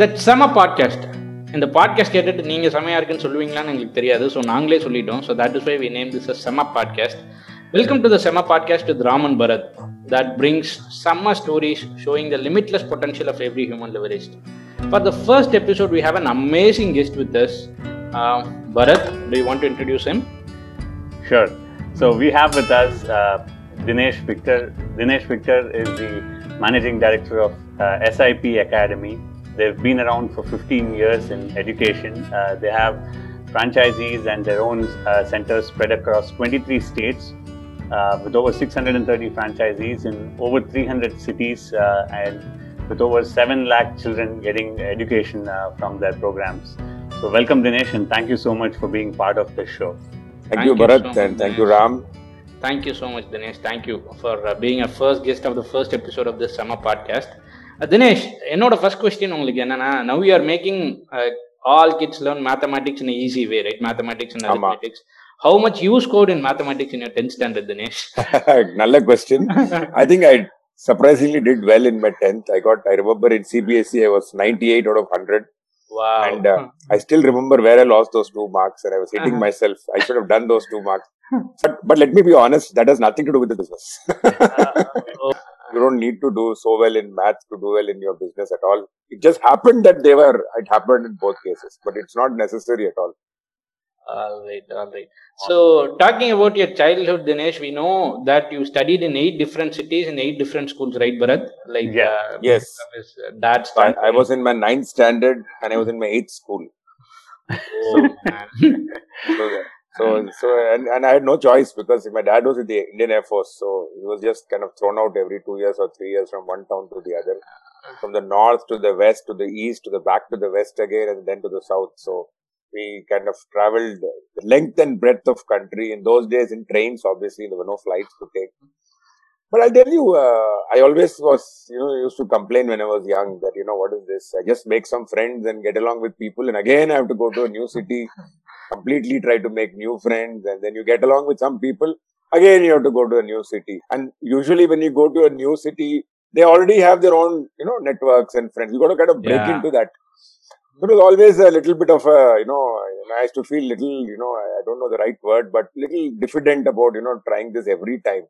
That செம podcast இந்த podcast கேட்டுட்டு நீங்கள் செமையாக இருக்குன்னு சொல்லுவீங்களான்னு எங்களுக்கு தெரியாது ஸோ நாங்களே சொல்லிட்டோம் so that is why we name this a செம பாட்காஸ்ட் வெல்கம் டு த செம podcast with Raman Bharat that brings summer stories showing the limitless potential of every human leveraged. For the first episode, we have an amazing guest with us. Uh, Bharat, do you want to introduce him? Sure. So we have with us uh, Dinesh Victor. Dinesh Victor is the managing director of uh, SIP Academy. They've been around for 15 years in education. Uh, they have franchisees and their own uh, centers spread across 23 states. Uh, with over 630 franchisees in over 300 cities uh, and with over 7 lakh children getting education uh, from their programs. So, welcome Dinesh and thank you so much for being part of this show. Thank, Thank you, you Bharat, so and much, thank you, Ram. Thank you so much, Dinesh. Thank you for uh, being a first guest of the first episode of this summer podcast. Uh, Dinesh, என்னோட first question உங்களுக்கு என்னன்னா now you are making all kids learn mathematics in easy way right mathematics and ஆமா. Mathematics how much you scored in mathematics in your tenth standard Dinesh Nalla question. I think I surprisingly did well in my 10th. I got, I remember in CBSE, I was 98 out of 100. wow And uh, I still remember where I lost those two marks and I was hitting Uh-huh. myself. I should have done those two marks. But, but let me be honest, that has nothing to do with the business. oh, you don't need to do so well in math to do well in your business at all. It just happened that they were, it happened in both cases, but it's not necessary at all. All right, all right. So, talking about your childhood, Dinesh, we know that you studied in eight different cities in eight different schools, right, Bharat? Like, Yeah. uh, Yes. from his dad's I, I was in my ninth standard and I was in my eighth school. Oh, man. So, so, so and, and I had no choice because my dad was in the Indian Air Force, so he was just kind of thrown out every two years or three years from one town to the other, from the north to the west to the east to the back to the west again, and then to the south. So we kind of traveled the length and breadth of country. In those days, in trains, obviously there were no flights to take. But I'll tell you, uh, I always was, you know, used to complain when I was young that, you know, what is this? I just make some friends and get along with people, and again I have to go to a new city, completely try to make new friends, and then you get along with some people. Again, you have to go to a new city, and usually when you go to a new city, they already have their own, you know, networks and friends. You got to kind of break Yeah. into that. It was always a little bit of a, you know, I used to feel little, you know, I don't know the right word, but little diffident about, you know, trying this every time.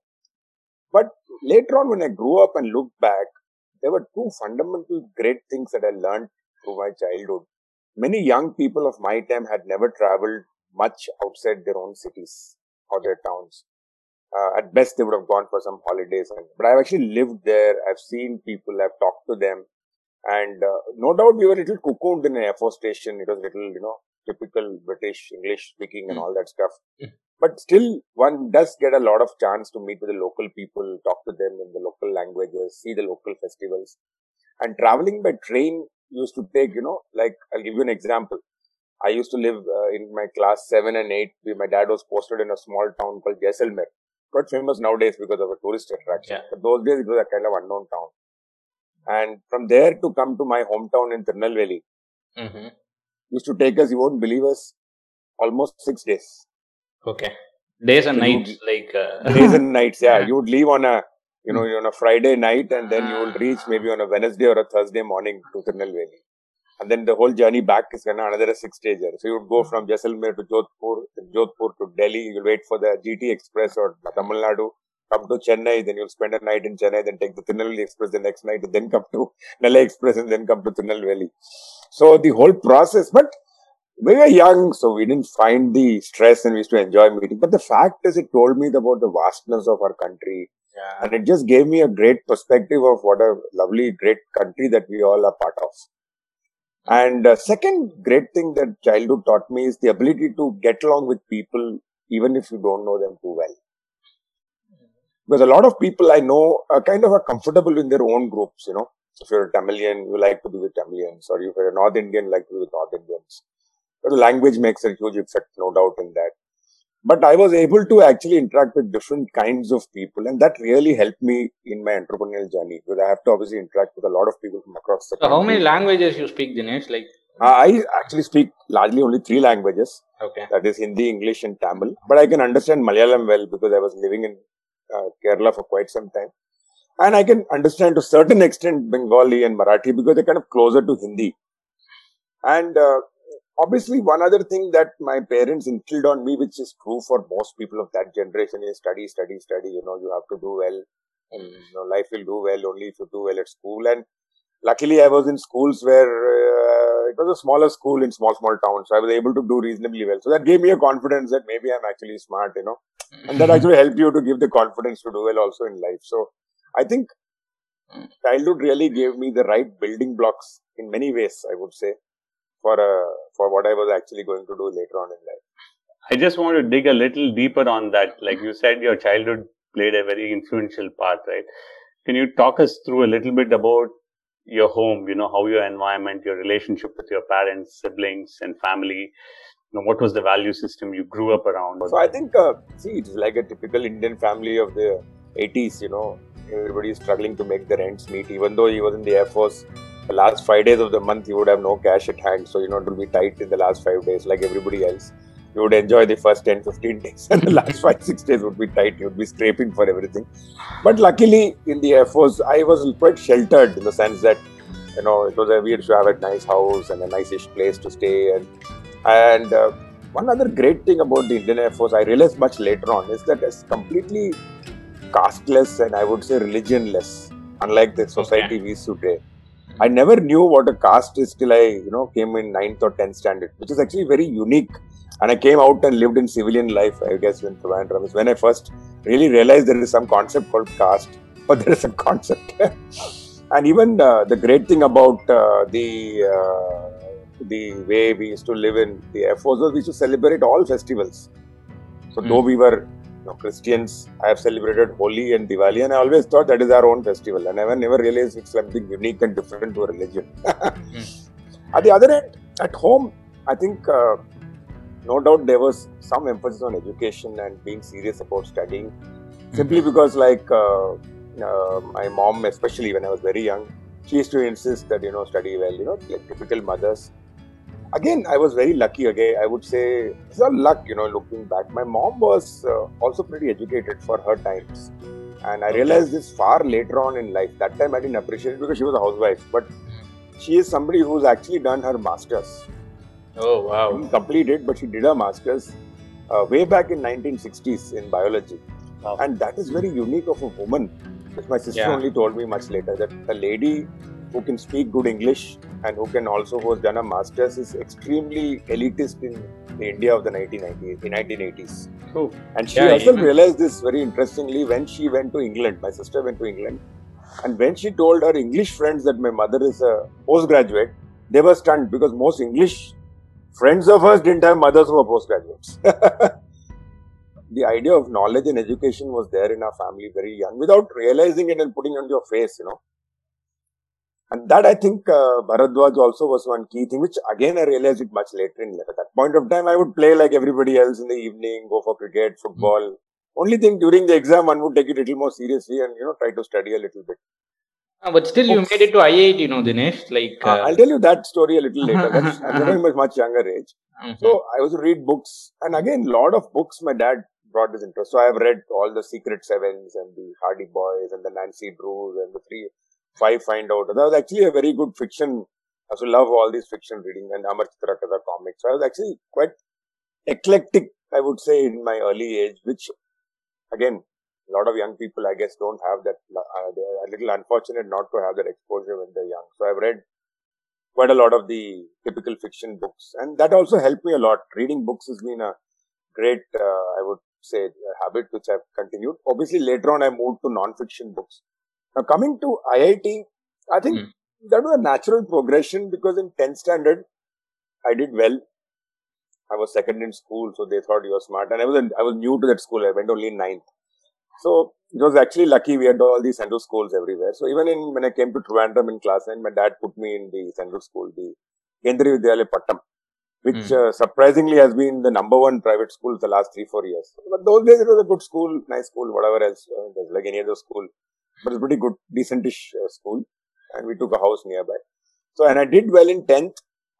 But later on, when I grew up and looked back, there were two fundamental great things that I learned through my childhood. Many young people of my time had never traveled much outside their own cities or their towns. Uh, at best, they would have gone for some holidays. And, but I've actually lived there. I've seen people. I've talked to them. And uh, no doubt we were a little cocooned in an Air Force station. It was a little, you know, typical British English speaking and all that stuff. Mm. But still, one does get a lot of chance to meet with the local people, talk to them in the local languages, see the local festivals. And traveling by train used to take, you know, like, I'll give you an example. I used to live uh, in my class 7 and 8. where My dad was posted in a small town called Jaisalmer. Quite famous nowadays because of a tourist attraction. Yeah. But those days it was a kind of unknown town. And from there to come to my hometown in Tirunelveli Mhm. used to take us, you won't believe us, almost six days. Okay. Days and So nights, like. Uh, Days and nights, yeah. Yeah. You would leave on a, you know, on a Friday night and then you ah. will reach maybe on a Wednesday or a Thursday morning to Tirunelveli. And then the whole journey back is kind of another six days. So you would go hmm. from Jaisalmer to Jodhpur, then Jodhpur to Delhi. You'll wait for the GT Express or Tamil Nadu. Come to Chennai, then you'll spend a night in Chennai, then take the Tirunelveli Express the next night, and then come to Nellai Express and then come to Tirunelveli. So the whole process, but we were young, so we didn't find the stress and we used to enjoy meeting. But the fact is, it told me about the vastness of our country, yeah. and it just gave me a great perspective of what a lovely, great country that we all are part of. And uh, second great thing that childhood taught me is the ability to get along with people even if you don't know them too well. Because a lot of people I know are kind of are comfortable in their own groups, you know. If you're a Tamilian, you like to be with Tamilians, or if you're a North Indian, you like to be with North Indians. But the language makes a huge effect, no doubt in that. But I was able to actually interact with different kinds of people, and that really helped me in my entrepreneurial journey because I have to obviously interact with a lot of people from across the So, how many languages you speak, Dinesh? Like, I actually speak largely only three languages. okay. That is Hindi, English, and Tamil. But I can understand Malayalam well because I was living in uh, Kerala for quite some time. And I can understand to a certain extent Bengali and Marathi because they're kind of closer to Hindi. And uh, obviously, one other thing that my parents instilled on me, which is true for most people of that generation, is study, study, study. You know, you have to do well, and you know, life will do well only if you do well at school. And luckily, I was in schools where uh, it was a smaller school in small, small towns, so I was able to do reasonably well. So that gave me a confidence that maybe I'm actually smart, you know, and that actually helped you to give the confidence to do well also in life. So I think childhood really gave me the right building blocks in many ways. I would say for uh, for what I was actually going to do later on in life. I just want to dig a little deeper on that. Like you said, your childhood played a very influential part, right? Can you talk us through a little bit about your home? You know, how your environment, your relationship with your parents, siblings, and family. You know, what was the value system you grew up around? So I think, uh, see, it's like a typical Indian family of the 80s. You know, everybody is struggling to make their ends meet. Even though he was in the Air Force, the last five days of the month you would have no cash at hand. So you know it will be tight in the last five days like everybody else. You would enjoy the first 10 15 days. And the last five six days would be tight. You would be scraping for everything. But luckily in the air force i was quite sheltered in the sense that you know it was a weird to have a nice house and a nice-ish place to stay. And and uh, one other great thing about the indian air force i realized much later on is that it's completely casteless and i would say religionless unlike the society okay. we see today I never knew what a caste is till I, you know, came in ninth or tenth standard, which is actually very unique. And I came out and lived in civilian life, I guess, in Trivandrum. Is when I first really realized there is some concept called caste, but there is a concept. and even uh, the great thing about uh, the uh, the way we used to live in the Air Force was we used to celebrate all festivals. So mm. though we were know, Christians have celebrated Holi and Diwali, and I always thought that is our own festival. And I never, never realized it's something unique and different to a religion. mm. At the other end, at home, I think uh, no doubt there was some emphasis on education and being serious about studying, simply mm-hmm. because, like, uh, uh, my mom, especially when I was very young, she used to insist that you know study well. You know, like typical mothers again, I was very lucky. Again, I would say it's all luck, you know, looking back. My mom was uh, also pretty educated for her times. And I realized this far later on in life. That time I didn't appreciate it because she was a housewife. But she is somebody who's actually done her master's. Oh, wow. She completed, but she did her master's uh, way back in 1960s in biology. Wow. And that is very unique of a woman. Which my sister yeah. only told me much later that a lady who can speak good English and who can also who has done a master's is extremely elitist in the India of the 1990s, 1980s. Oh. And she yeah, herself even... realized this very interestingly when she went to England. My sister went to England, and when she told her English friends that my mother is a postgraduate, they were stunned because most English friends of hers didn't have mothers who were postgraduates. the idea of knowledge and education was there in our family very young without realizing it and putting it on your face, you know. And that I think uh, Bharadwaj also was one key thing, which again I realized it much later in life. At that point of time, I would play like everybody else in the evening, go for cricket, football. Mm. Only thing during the exam, one would take it a little more seriously and you know try to study a little bit. Uh, but still, you made it to IIT, you know, Dinesh. Like uh, I'll tell you that story a little later. That's, I'm much much younger age. Mm-hmm. So I was to read books, and again, a lot of books. My dad brought this interest. So I have read all the Secret Sevens and the Hardy Boys and the Nancy Drews and the three five find out. That was actually a very good fiction. I also love all these fiction reading and Amar Chitrakatha comics. So I was actually quite eclectic, I would say, in my early age, which again, a lot of young people, I guess, don't have that. Uh, they're a little unfortunate not to have that exposure when they're young. So I've read quite a lot of the typical fiction books, and that also helped me a lot. Reading books has been a great, uh, I would say, habit which I've continued. Obviously, later on, I moved to non-fiction books. Now, coming to IIT, I think mm. that was a natural progression because in 10th standard, I did well. I was second in school, so they thought you were smart. And I was I was new to that school. I went only in ninth. So it was actually lucky we had all these central schools everywhere. So even in when I came to Trivandrum in class 9, my dad put me in the central school, the Kendriya Vidyalaya Pattam, which mm. uh, surprisingly has been the number one private school the last three, four years. But those days it was a good school, nice school, whatever else, uh, like any other school but it's pretty good, decentish uh, school. And we took a house nearby. So, and I did well in 10th.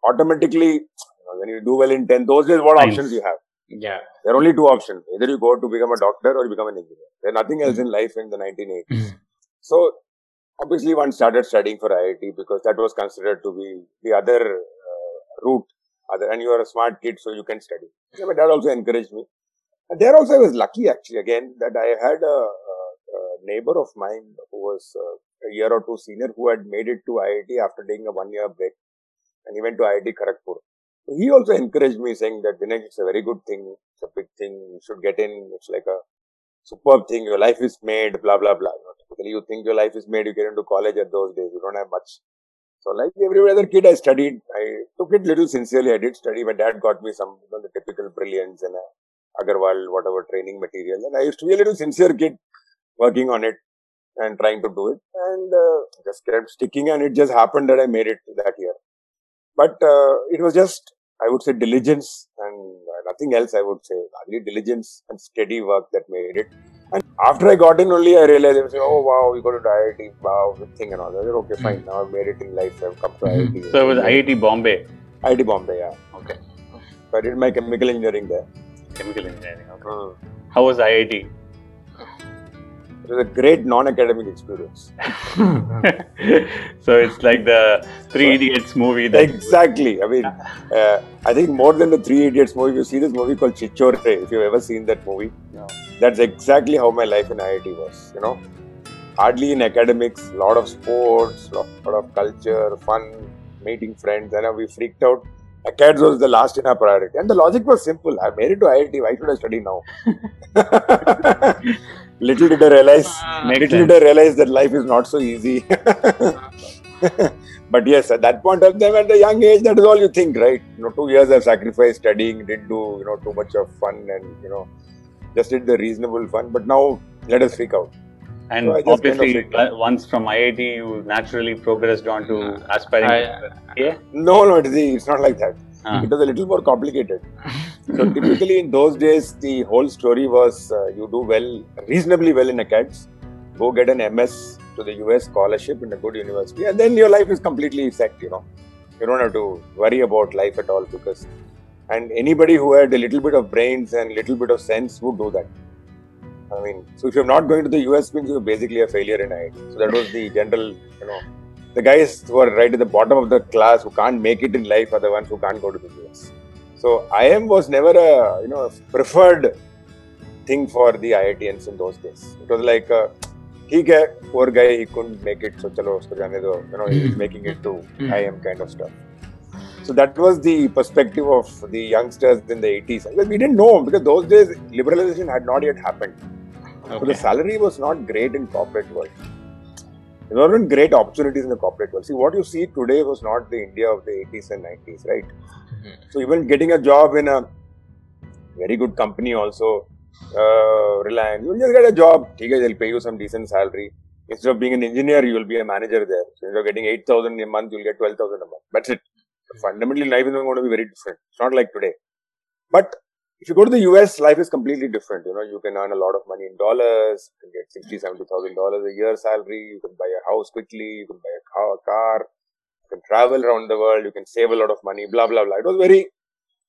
Automatically, you know, when you do well in 10th, those days, what nice. options you have? Yeah. There are only two options. Either you go to become a doctor or you become an engineer. There's nothing else mm-hmm. in life in the 1980s. Mm-hmm. So, obviously, one started studying for IIT because that was considered to be the other uh, route. Other, and you are a smart kid, so you can study. Yeah, my dad also encouraged me. And there also I was lucky actually again that I had a, a neighbor of mine who was uh, a year or two senior who had made it to IIT after taking a one year break and he went to IIT Kharagpur. He also encouraged me saying that Dinesh, it's a very good thing, it's a big thing, you should get in, it's like a superb thing, your life is made, blah blah blah. You know, typically you think your life is made, you get into college at those days, you don't have much so like every other kid, I studied. I took it little sincerely. I did study. My dad got me some, you know, the typical brilliance and uh, Agarwal, whatever training material. And I used to be a little sincere kid working on it and trying to do it and uh, just kept sticking. And it just happened that I made it that year. But uh, it was just, I would say, diligence and nothing else. I would say, only diligence and steady work that made it. And after I got in only, I realized, I was saying, oh wow, we got to IIT, wow, thing and all that. okay, Hmm. fine, now I've made it in life, I've come to IIT. So it was IIT Bombay, IIT Bombay, yeah. Okay. So I did my chemical engineering there. chemical engineering. Okay. Mm. How was IIT? It was a great non-academic experience. so it's like the Three Idiots movie. That Exactly. I mean, uh, I think more than the Three Idiots movie, you see this movie called Chhichhore. If you've ever seen that movie, No. that's exactly how my life in IIT was. You know, hardly in academics, lot of sports, lot, lot of culture, fun, meeting friends. And we freaked out. Acads was the last in our priority, and the logic was simple. I made it to IIT. Why should I study now? Little did I realize. Makes Little did I realize that life is not so easy. but yes, at that point of time, at the young age, that is all you think, right? You know, two years I've sacrificed studying, didn't do you know too much of fun, and you know, just did the reasonable fun. But now let us freak out. And So I just kind of obviously, freaked out. uh, once from IIT, you naturally progressed on to aspiring. I- yeah. No, no, it's, it's not like that. Ah. It was a little more complicated. so typically in those days, the whole story was uh, you do well, reasonably well in acads, go get an MS to the US scholarship in a good university, and then your life is completely set. You know, you don't have to worry about life at all because, and anybody who had a little bit of brains and little bit of sense would do that. I mean, so if you're not going to the US, means you're basically a failure in IIT. So that was the general, you know, the guys who are right at the bottom of the class who can't make it in life are the ones who can't go to the US. So IIM was never a you know a preferred thing for the IITians in those days. It was like, uh, ठीक है, poor guy he couldn't make it, so चलो उसको जाने दो. You know, he's making it to Hmm. IIM kind of stuff. So that was the perspective of the youngsters in the 80s. Because we didn't know because those days liberalization had not yet happened. So the salary was not great in corporate world. There weren't great opportunities in the corporate world. See, what you see today was not the India of the 80s and 90s, right? Mhm. So even getting a job in a very good company also, uh, Reliance, you'll just get a job. Okay, they'll pay you some decent salary. Instead of being an engineer, you will be a manager there. So instead of getting 8,000 a month, you'll get 12,000 a month. That's it. Fundamentally, life is going to be very different. It's not like today. But if you go to the US, life is completely different. You know, you can earn a lot of money in dollars, you can get sixty, seventy thousand dollars a year salary, you can buy a house quickly, you can buy a car, car, you can travel around the world, you can save a lot of money, blah blah blah. It was very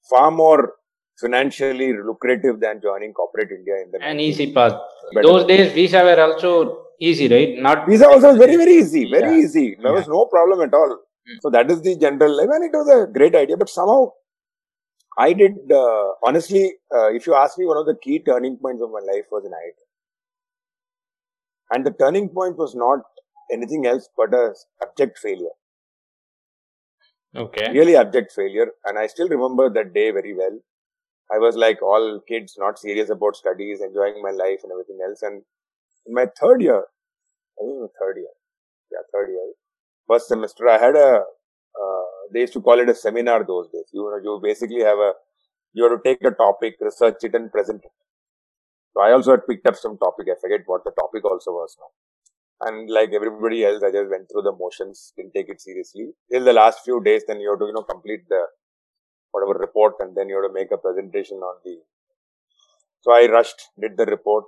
far more financially lucrative than joining corporate India in the An 90s. easy path. Better. Those days visa were also easy, right? Not Visa also was very, very easy, very Yeah. easy. There was no problem at all. Mm. So that is the general life, and it was a great idea. But somehow, I did uh, honestly. Uh, if you ask me, one of the key turning points of my life was in IIT, and the turning point was not anything else but a abject failure, okay. really abject failure. And I still remember that day very well. I was like all kids, not serious about studies, enjoying my life and everything else. And in my third year, I think my third year, yeah, third year, first semester, I had a, uh, they used to call it a seminar those days. You know, you basically have a, you have to take a topic, research it and present it. So I also had picked up some topic. I forget what the topic also was now. And like everybody else, I just went through the motions, didn't take it seriously. Till the last few days, then you have to, you know, complete the, whatever report and then you have to make a presentation on the, so I rushed, did the report.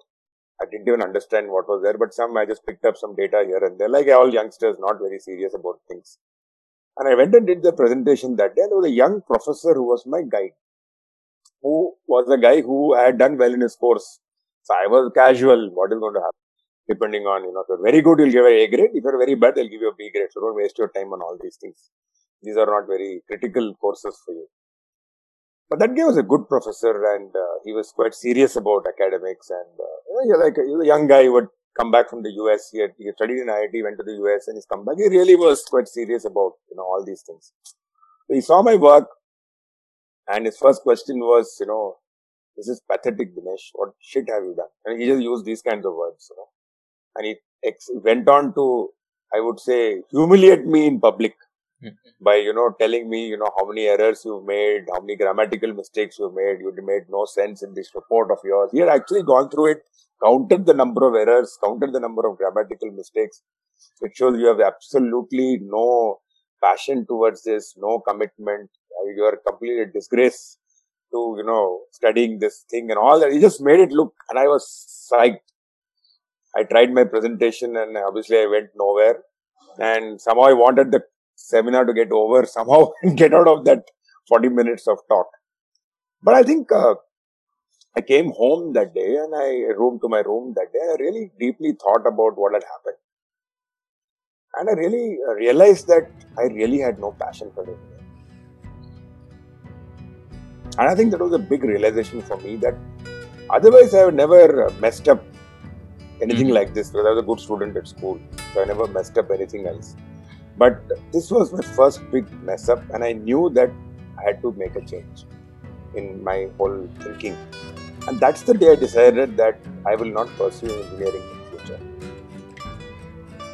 I didn't even understand what was there, but some I just picked up some data here and there, like all youngsters, not very serious about things. And I went and did the presentation that day. There was a young professor who was my guide, who was a guy who had done well in his course. So I was casual. What is going to happen? Depending on, you know, if you're very good, you'll give a A grade. If you're very bad, they'll give you a B grade. So don't waste your time on all these things. These are not very critical courses for you. But that guy was a good professor and uh, he was quite serious about academics and uh, you know, like a, he was a young guy who would come back from the US. He had, he studied in IIT, went to the US and he's come back. He really was quite serious about, you know, all these things. So he saw my work and his first question was, you know, this is pathetic, Dinesh. What shit have you done? And he just used these kinds of words, you know. And he ex- went on to, I would say, humiliate me in public by you know telling me you know how many errors you've made how many grammatical mistakes you've made you made no sense in this report of yours. He had actually gone through it counted the number of errors counted the number of grammatical mistakes it shows you have absolutely no passion towards this no commitment. Uh, you are completely a disgrace to you know studying this thing and all that. He just made it look and i was psyched. I tried my presentation and obviously i went nowhere. And somehow i wanted the seminar to get over somehow and get out of that 40 minutes of talk. But I think uh, I came home that day and I room to my room that day. I really deeply thought about what had happened. And I really uh, realized that I really had no passion for it. And I think that was a big realization for me that otherwise I have never uh, messed up anything mm-hmm. like this because I was a good student at school. So I never messed up anything else. But this was my first big mess up, and I knew that I had to make a change in my whole thinking. And that's the day I decided that I will not pursue engineering in the future.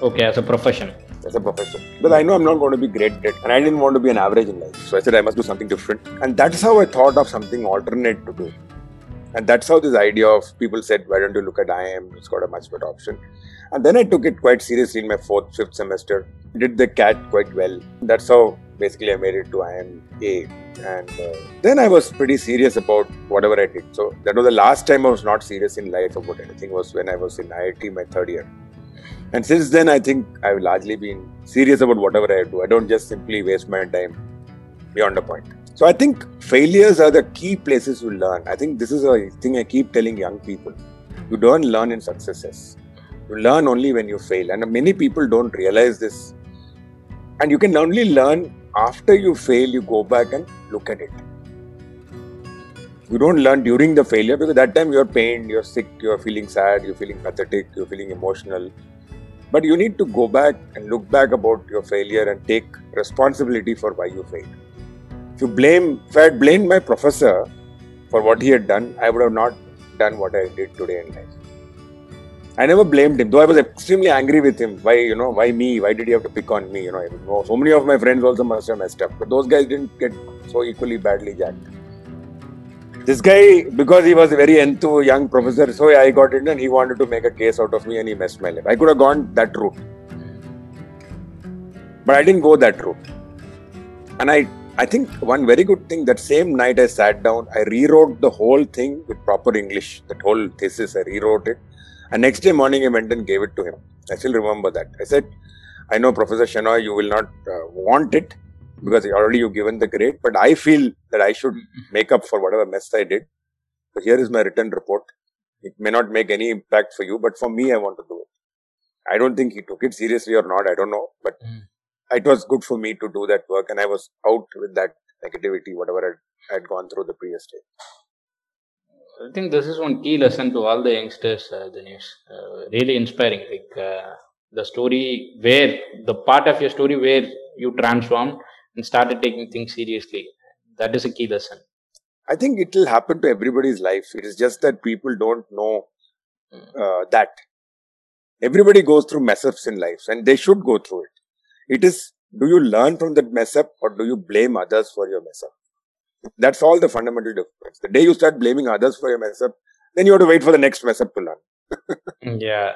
Okay, as a profession. As a profession. Because I know I'm not going to be great at it, and I didn't want to be an average in life. So I said I must do something different. And that's how I thought of something alternate to do. And that's how this idea of people said, why don't you look at IIM? It's got a much better option. And then I took it quite seriously in my fourth, fifth semester. Did the CAT quite well. That's how basically I made it to IIMA. And uh, then I was pretty serious about whatever I did. So that was the last time I was not serious in life about anything was when I was in IIT my third year. And since then, I think I've largely been serious about whatever I do. I don't just simply waste my time beyond a point. So I think failures are the key places you learn. I think this is a thing I keep telling young people. You don't learn in successes. You learn only when you fail. And many people don't realize this. And you can only learn after you fail, you go back and look at it. You don't learn during the failure because that time you're pained, you're sick, you're feeling sad, you're feeling pathetic, you're feeling emotional. But you need to go back and look back about your failure and take responsibility for why you failed. If you blame, if I had blamed my professor for what he had done, I would have not done what I did today in life. I never blamed him, though I was extremely angry with him. Why, you know, why me? Why did he have to pick on me? You know, so many of my friends also must have messed up, but those guys didn't get so equally badly jacked. This guy, because he was a very enthu young professor, so I got in and he wanted to make a case out of me and he messed my life. I could have gone that route. But I didn't go that route. And I I think one very good thing that same night I sat down, I rewrote the whole thing with proper English. That whole thesis, I rewrote it and next day morning, I went and gave it to him. I still remember that. I said, I know, Professor Shenoy, you will not uh, want it because already you've given the grade, but I feel that I should make up for whatever mess I did. So here is my written report. It may not make any impact for you, but for me, I want to do it. I don't think he took it seriously or not. I don't know, but mm. it was good for me to do that work, and I was out with that negativity, whatever I had gone through the previous day. I think this is one key lesson to all the youngsters, uh, Dinesh. Uh, really inspiring. Like uh, the story where the part of your story where you transformed and started taking things seriously. That is a key lesson. I think it will happen to everybody's life. It is just that people don't know hmm. uh, that. Everybody goes through mess ups in life and they should go through it. It is do you learn from that mess up or do you blame others for your mess up? That's all the fundamental difference. The day you start blaming others for your mess up, then you have to wait for the next mess up to learn. yeah.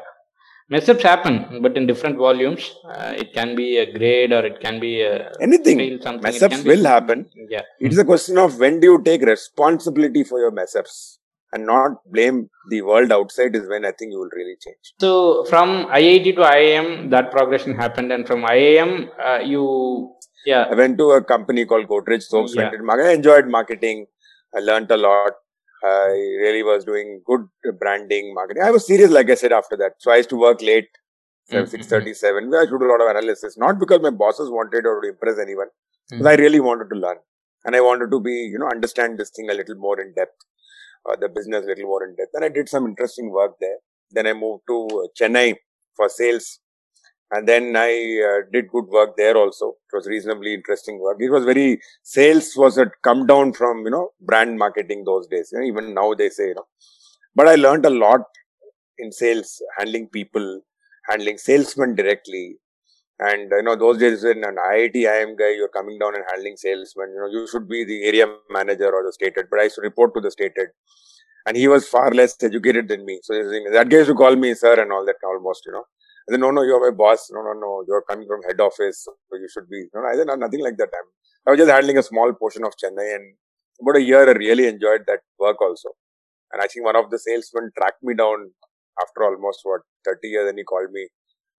Mess ups happen, but in different volumes. Uh, it can be a grade or it can be a anything. Mess ups will happen. Yeah. It is a question of when do you take responsibility for your mess ups and not blame the world outside is when I think you will really change. So from IIT to IIM, that progression happened, and from IIM, uh, you yeah. I went to a company called Godrej Soaps. Yeah. I enjoyed marketing. I learned a lot. I really was doing good branding, marketing. I was serious, like I said, after that. So I used to work late, mm-hmm. 6.37. I should do a lot of analysis. Not because my bosses wanted or to impress anyone, because I really wanted to learn and I wanted to be, you know, understand this thing a little more in depth, uh, the business a little more in depth. And I did some interesting work there. Then I moved to Chennai for sales. And then I uh, did good work there also. It was reasonably interesting work. It was very, sales was a come down from, you know, brand marketing those days. You know, even now they say, you know, but I learned a lot in sales, handling people, handling salesmen directly, and you know, those days when an IIT IIM guy, you're coming down and handling salesmen, you know, you should be the area manager or the state head. But I used to report to the state head. And he was far less educated than me. So that guy used to call me sir and all that almost, you know. Said, no, no, you're my boss. No, no, no, you're coming from head office. So you should be. No, no, I said, no, nothing like that. I'm, I was just handling a small portion of Chennai and about a year I really enjoyed that work also. And I think one of the salesmen tracked me down after almost what 30 years and he called me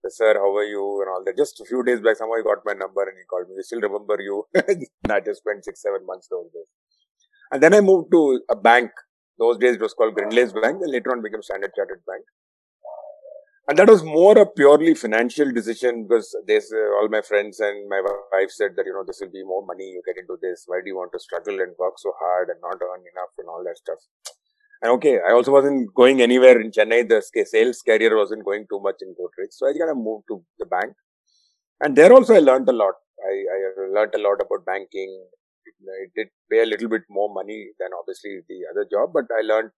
sir, how are you? And all that. Just a few days back, somehow he got my number and he called me. I still remember you. I just spent six, seven months those days. And then I moved to a bank. Those days it was called Grindlays Bank and later on became Standard Chartered Bank. And that was more a purely financial decision because this, uh, all my friends and my wife said that, you know, this will be more money, you get into this. Why do you want to struggle and work so hard and not earn enough and all that stuff? And okay, I also wasn't going anywhere in Chennai. The sales career wasn't going too much in Godrej. So I kind of moved to the bank. And there also I learned a lot. I, I learned a lot about banking. It, it did pay a little bit more money than obviously the other job, but I learned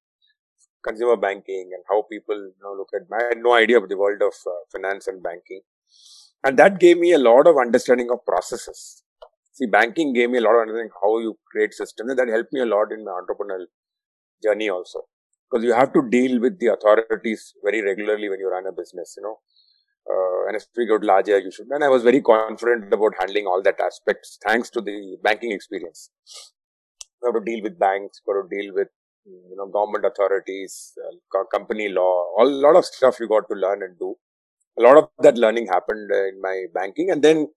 consumer banking and how people you know, look at. I had no idea of the world of uh, finance and banking, and that gave me a lot of understanding of processes. See, banking gave me a lot of understanding how you create systems, and that helped me a lot in my entrepreneurial journey also because you have to deal with the authorities very regularly when you run a business you know uh, and if we go larger you should and i was very confident about handling all that aspects thanks to the banking experience you have to deal with banks you have to deal with you know government authorities uh, company law a lot of stuff you got to learn and do a lot of that learning happened in my banking and then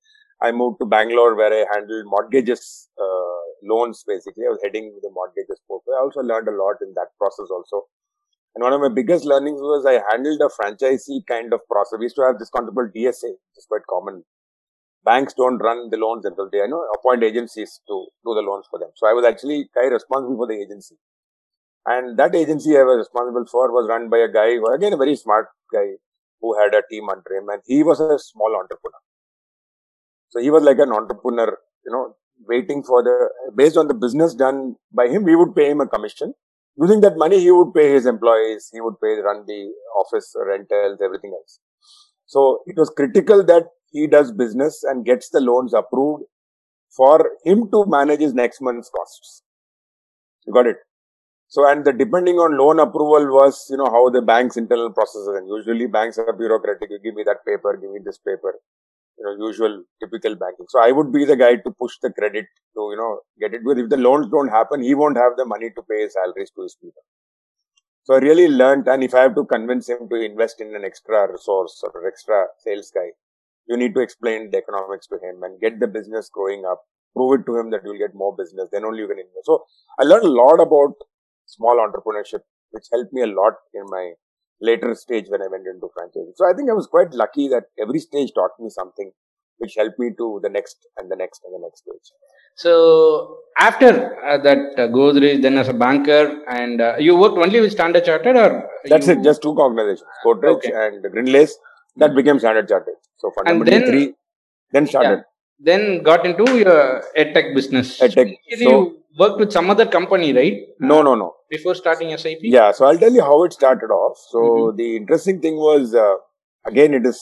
i moved to bangalore where i handled mortgages uh, loans basically. I was heading the mortgages portfolio. I also learned a lot in that process also. And one of my biggest learnings was I handled a franchisee kind of process. We used to have this concept called DSA, which is quite common. Banks don't run the loans until they, you know, appoint agencies to do the loans for them. So I was actually kind of responsible for the agency. And that agency I was responsible for was run by a guy, who, again, a very smart guy who had a team under him and he was a small entrepreneur. So he was like an entrepreneur, you know, waiting for the, based on the business done by him, we would pay him a commission. Using that money, he would pay his employees, he would pay, run the office rentals, everything else. So it was critical that he does business and gets the loans approved for him to manage his next month's costs. You got it? So, and the depending on loan approval was, you know, how the bank's internal processes and usually banks are bureaucratic. You give me that paper, give me this paper you know, usual typical banking. So I would be the guy to push the credit to, you know, get it. Because if the loans don't happen, he won't have the money to pay his salaries to his people. So I really learned, and if I have to convince him to invest in an extra resource or extra sales guy, you need to explain the economics to him and get the business growing up. Prove it to him that you'll get more business. Then only you can invest. So I learned a lot about small entrepreneurship, which helped me a lot in my later stage when I went into franchising. So I think I was quite lucky that every stage taught me something which helped me to the next and the next and the next stage. So after uh, that uh, Godrej, then as a banker, and uh, you worked only with Standard Chartered, or that's you... it. Just two organizations, Godrej okay. and Grindlays. That became Standard Chartered. So fundamentally and then, three, then started. Yeah, then got into your edtech business. Edtech. So, you worked with some other company, right? No, no, no. Before starting SIP? Yeah, so I'll tell you how it started off. So mm-hmm. the interesting thing was, uh, again, it is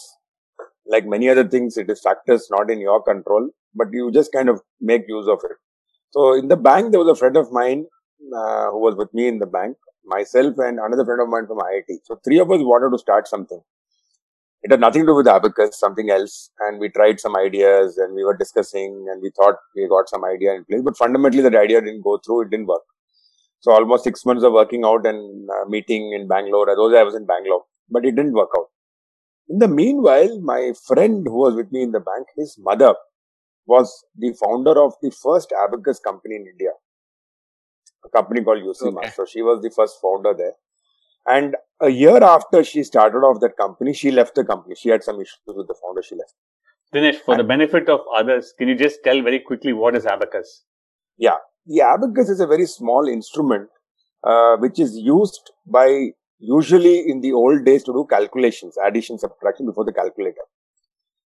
like many other things, it is factors not in your control, but you just kind of make use of it. So in the bank, there was a friend of mine uh, who was with me in the bank, myself and another friend of mine from IIT. So three of us wanted to start something. It had nothing to do with Abacus, something else. And we tried some ideas and we were discussing and we thought we got some idea in place. But fundamentally, that idea didn't go through. It didn't work. So almost six months of working out and uh, meeting in Bangalore. Those I was in Bangalore, but it didn't work out. In the meanwhile, my friend who was with me in the bank, his mother was the founder of the first Abacus company in India, a company called UCMA. Okay. So she was the first founder there. And a year after she started off that company, she left the company. She had some issues with the founder. She left. Dinesh, for the benefit of others, can you just tell very quickly what is abacus? Yeah, the abacus is a very small instrument uh, which is used by usually in the old days to do calculations, addition, subtraction before the calculator.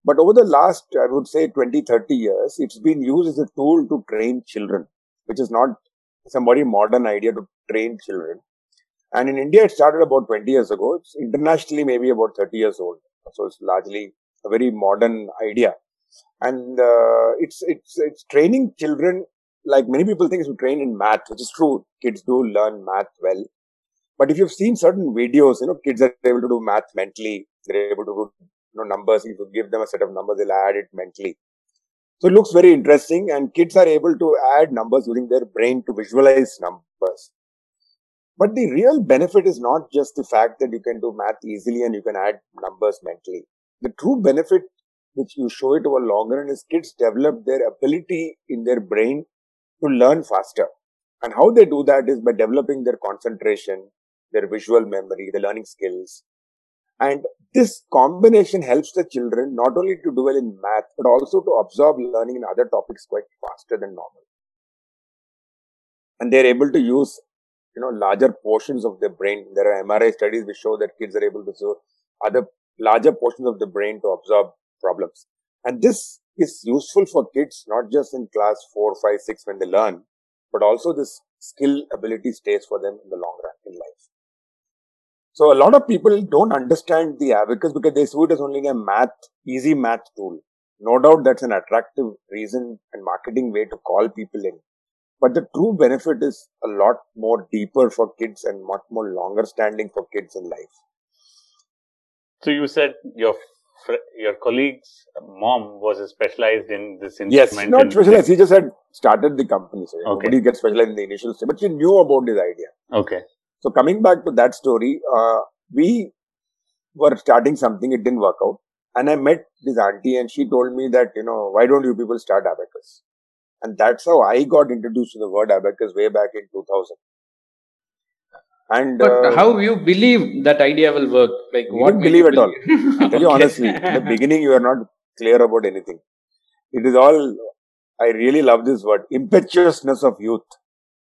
But over the last, I would say 20, 30 years, it's been used as a tool to train children, which is not some very modern idea to train children. And in India, it started about 20 years ago. It's internationally maybe about 30 years old. So it's largely a very modern idea. And uh, it's, it's, it's training children like many people think it's to train in math, which is true. Kids do learn math well. But if you've seen certain videos, you know, kids are able to do math mentally. They're able to do you know, numbers. If you give them a set of numbers, they'll add it mentally. So it looks very interesting and kids are able to add numbers using their brain to visualize numbers. But the real benefit is not just the fact that you can do math easily and you can add numbers mentally. The true benefit which you show it over longer run is kids develop their ability in their brain to learn faster. And how they do that is by developing their concentration, their visual memory, the learning skills. And this combination helps the children not only to do well in math, but also to absorb learning in other topics quite faster than normal. And they're able to use, you know, larger portions of their brain. There are MRI studies which show that kids are able to use other larger portions of the brain to absorb problems. And this is useful for kids, not just in class four, five, six when they learn, but also this skill ability stays for them in the long run in life. So a lot of people don't understand the abacus because they see it as only a math, easy math tool. No doubt that's an attractive reason and marketing way to call people in. But the true benefit is a lot more deeper for kids and much more longer standing for kids in life. So you said your your colleague's mom was specialized in this instrument. Yes, not specialized. He just had started the company. So okay. nobody gets specialized in the initial stage, but she knew about this idea. Okay. So coming back to that story, uh, we were starting something. It didn't work out. And I met this auntie and she told me that, you know, why don't you people start abacus? And that's how I got introduced to the word abacus way back in 2000. And but uh, how you believe that idea will work? Like what? Believe at all. I tell you honestly, in the beginning you are not clear about anything. It is all. I really love this word, impetuousness of youth.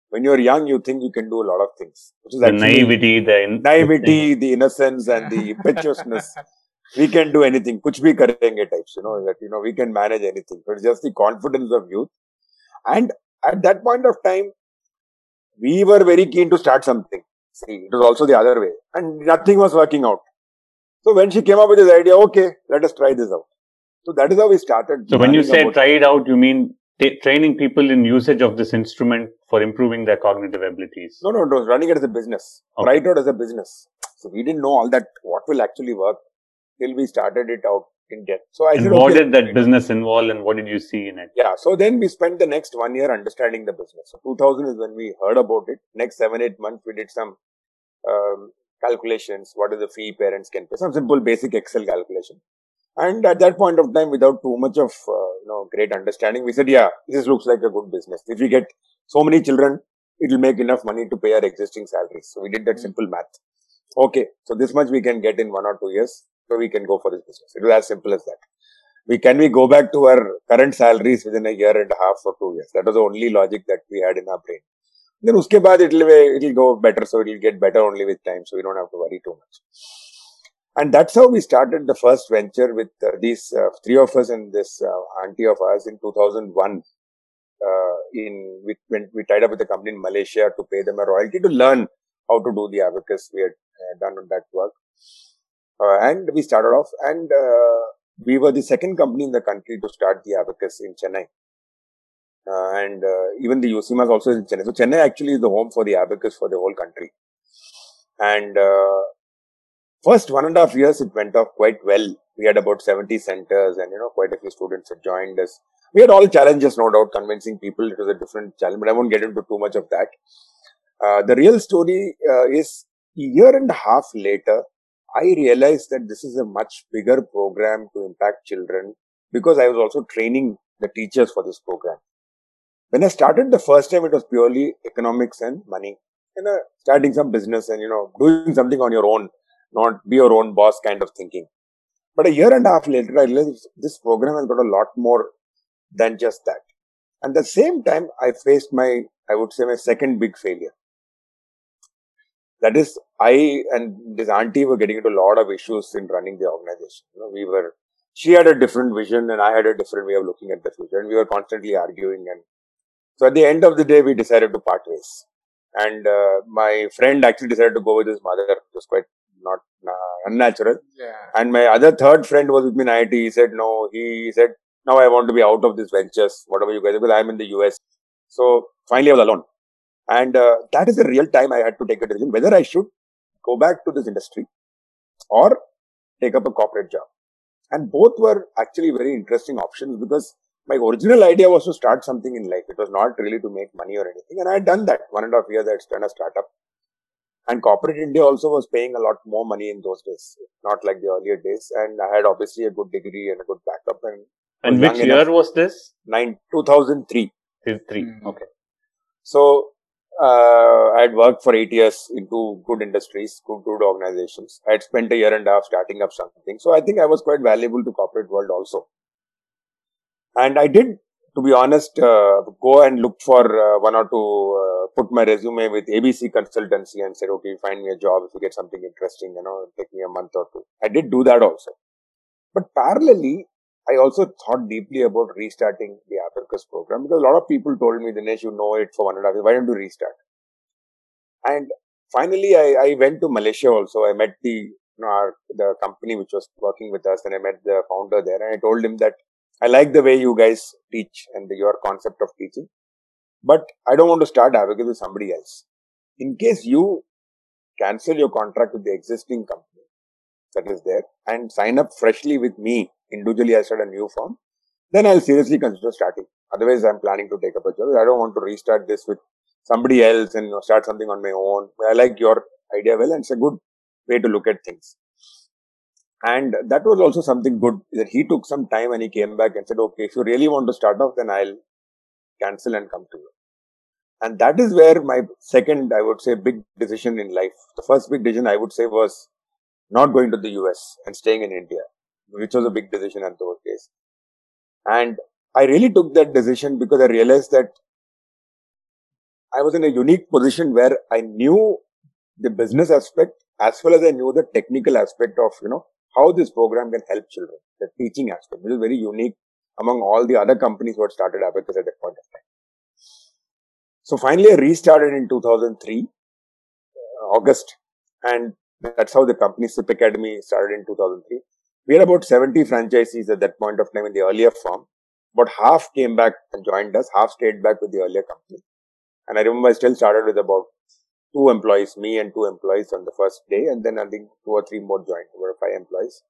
When you are young, you think you can do a lot of things. Which is the naivety, the in- naivety, the innocence, and the impetuousness. we can do anything. Kuch bhi karenge types. You know that you know we can manage anything. So it's just the confidence of youth. And at that point of time, we were very keen to start something See, it was also the other way. And nothing was working out. So when she came up with this idea, okay, let us try this out. So that is how we started. So when you say try it out, you mean t- training people in usage of this instrument for improving their cognitive abilities? No, no, it was running it as a business. Okay. Try it out as a business. So we didn't know all that, what will actually work till we started it out in depth. So I and said, what okay, did that business involve and what did you see in it? Yeah. So then we spent the next one year understanding the business. So 2000 is when we heard about it. Next seven, eight months, we did some um, calculations. What is the fee parents can pay? Some simple basic Excel calculation. And at that point of time, without too much of, uh, you know, great understanding, we said, yeah, this looks like a good business. If we get so many children, it will make enough money to pay our existing salaries. So we did that mm-hmm. simple math. Okay. So this much we can get in one or two years so we can go for this business. It was as simple as that. We can we go back to our current salaries within a year and a half or two years. That was the only logic that we had in our brain. Then uske baad it'll it'll go better, so it'll get better only with time. So we don't have to worry too much. And that's how we started the first venture with uh, these uh, three of us and this uh, auntie of ours in 2001. Uh, in we, when we tied up with a company in Malaysia to pay them a royalty to learn how to do the abacus. We had uh, done on that work. Uh, and we started off and uh, we were the second company in the country to start the abacus in Chennai. Uh, and even the UCMA is also in Chennai. So Chennai actually is the home for the abacus for the whole country. And first one and a half years it went off quite well. We had about 70 centers and you know quite a few students had joined us. We had all challenges, no doubt, convincing people. It was a different challenge, but I won't get into too much of that. Uh, the real story uh, is a year and a half later, I realized that this is a much bigger program to impact children because I was also training the teachers for this program. When I started the first time, it was purely economics and money. You know, starting some business and, you know, doing something on your own, not be your own boss kind of thinking. But a year and a half later, I realized this program has got a lot more than just that. At the same time, I faced my, I would say, my second big failure. That is, I and this auntie were getting into a lot of issues in running the organization. You know, we were, she had a different vision and I had a different way of looking at the future, and we were constantly arguing. And so, at the end of the day, we decided to part ways. And uh, my friend actually decided to go with his mother. It was quite not uh, unnatural. Yeah. And my other third friend was with me in IT. He said, no, he said, now I want to be out of this ventures, whatever you guys, because I'm in the US. So finally I was alone. And uh, that is the real time I had to take a decision whether I should go back to this industry or take up a corporate job. And both were actually very interesting options because my original idea was to start something in life. It was not really to make money or anything. And I had done that one and a half years. I had done a startup. And corporate India also was paying a lot more money in those days, not like the earlier days. And I had obviously a good degree and a good backup. And And which year enough. was this? nine, 2003. Till Three. Mm. Okay. So, uh, I had worked for eight years into good industries, good, good organizations. I had spent a year and a half starting up something. So I think I was quite valuable to corporate world also. And I did, to be honest, uh, go and look for uh, one or two, uh, put my resume with ABC consultancy and said, okay, find me a job if you get something interesting, you know, take me a month or two. I did do that also. But parallelly, I also thought deeply about restarting the Abacus program because a lot of people told me, Dinesh, you know it for one and a half years. Why don't you restart? And finally, I, I went to Malaysia also. I met the, you know, our, the company which was working with us and I met the founder there and I told him that I like the way you guys teach and the, your concept of teaching, but I don't want to start Abacus with somebody else. In case you cancel your contract with the existing company that is there and sign up freshly with me individually I start a new firm, then I'll seriously consider starting. Otherwise, I'm planning to take up a job. I don't want to restart this with somebody else and start something on my own. I like your idea well, and it's a good way to look at things. And that was also something good that he took some time and he came back and said, okay, if you really want to start off, then I'll cancel and come to you. And that is where my second, I would say, big decision in life. The first big decision I would say was not going to the US and staying in India, which was a big decision at those days. And I really took that decision because I realized that I was in a unique position where I knew the business aspect as well as I knew the technical aspect of, you know, how this program can help children, the teaching aspect, which is very unique among all the other companies who had started Abacus at that point of time. So finally I restarted in 2003, uh, August, and that's how the company SIP Academy started in 2003. We had about 70 franchisees at that point of time in the earlier firm. About half came back and joined us, half stayed back with the earlier company. And I remember I still started with about two employees, me and two employees on the first day, and then I think two or three more joined, about five employees.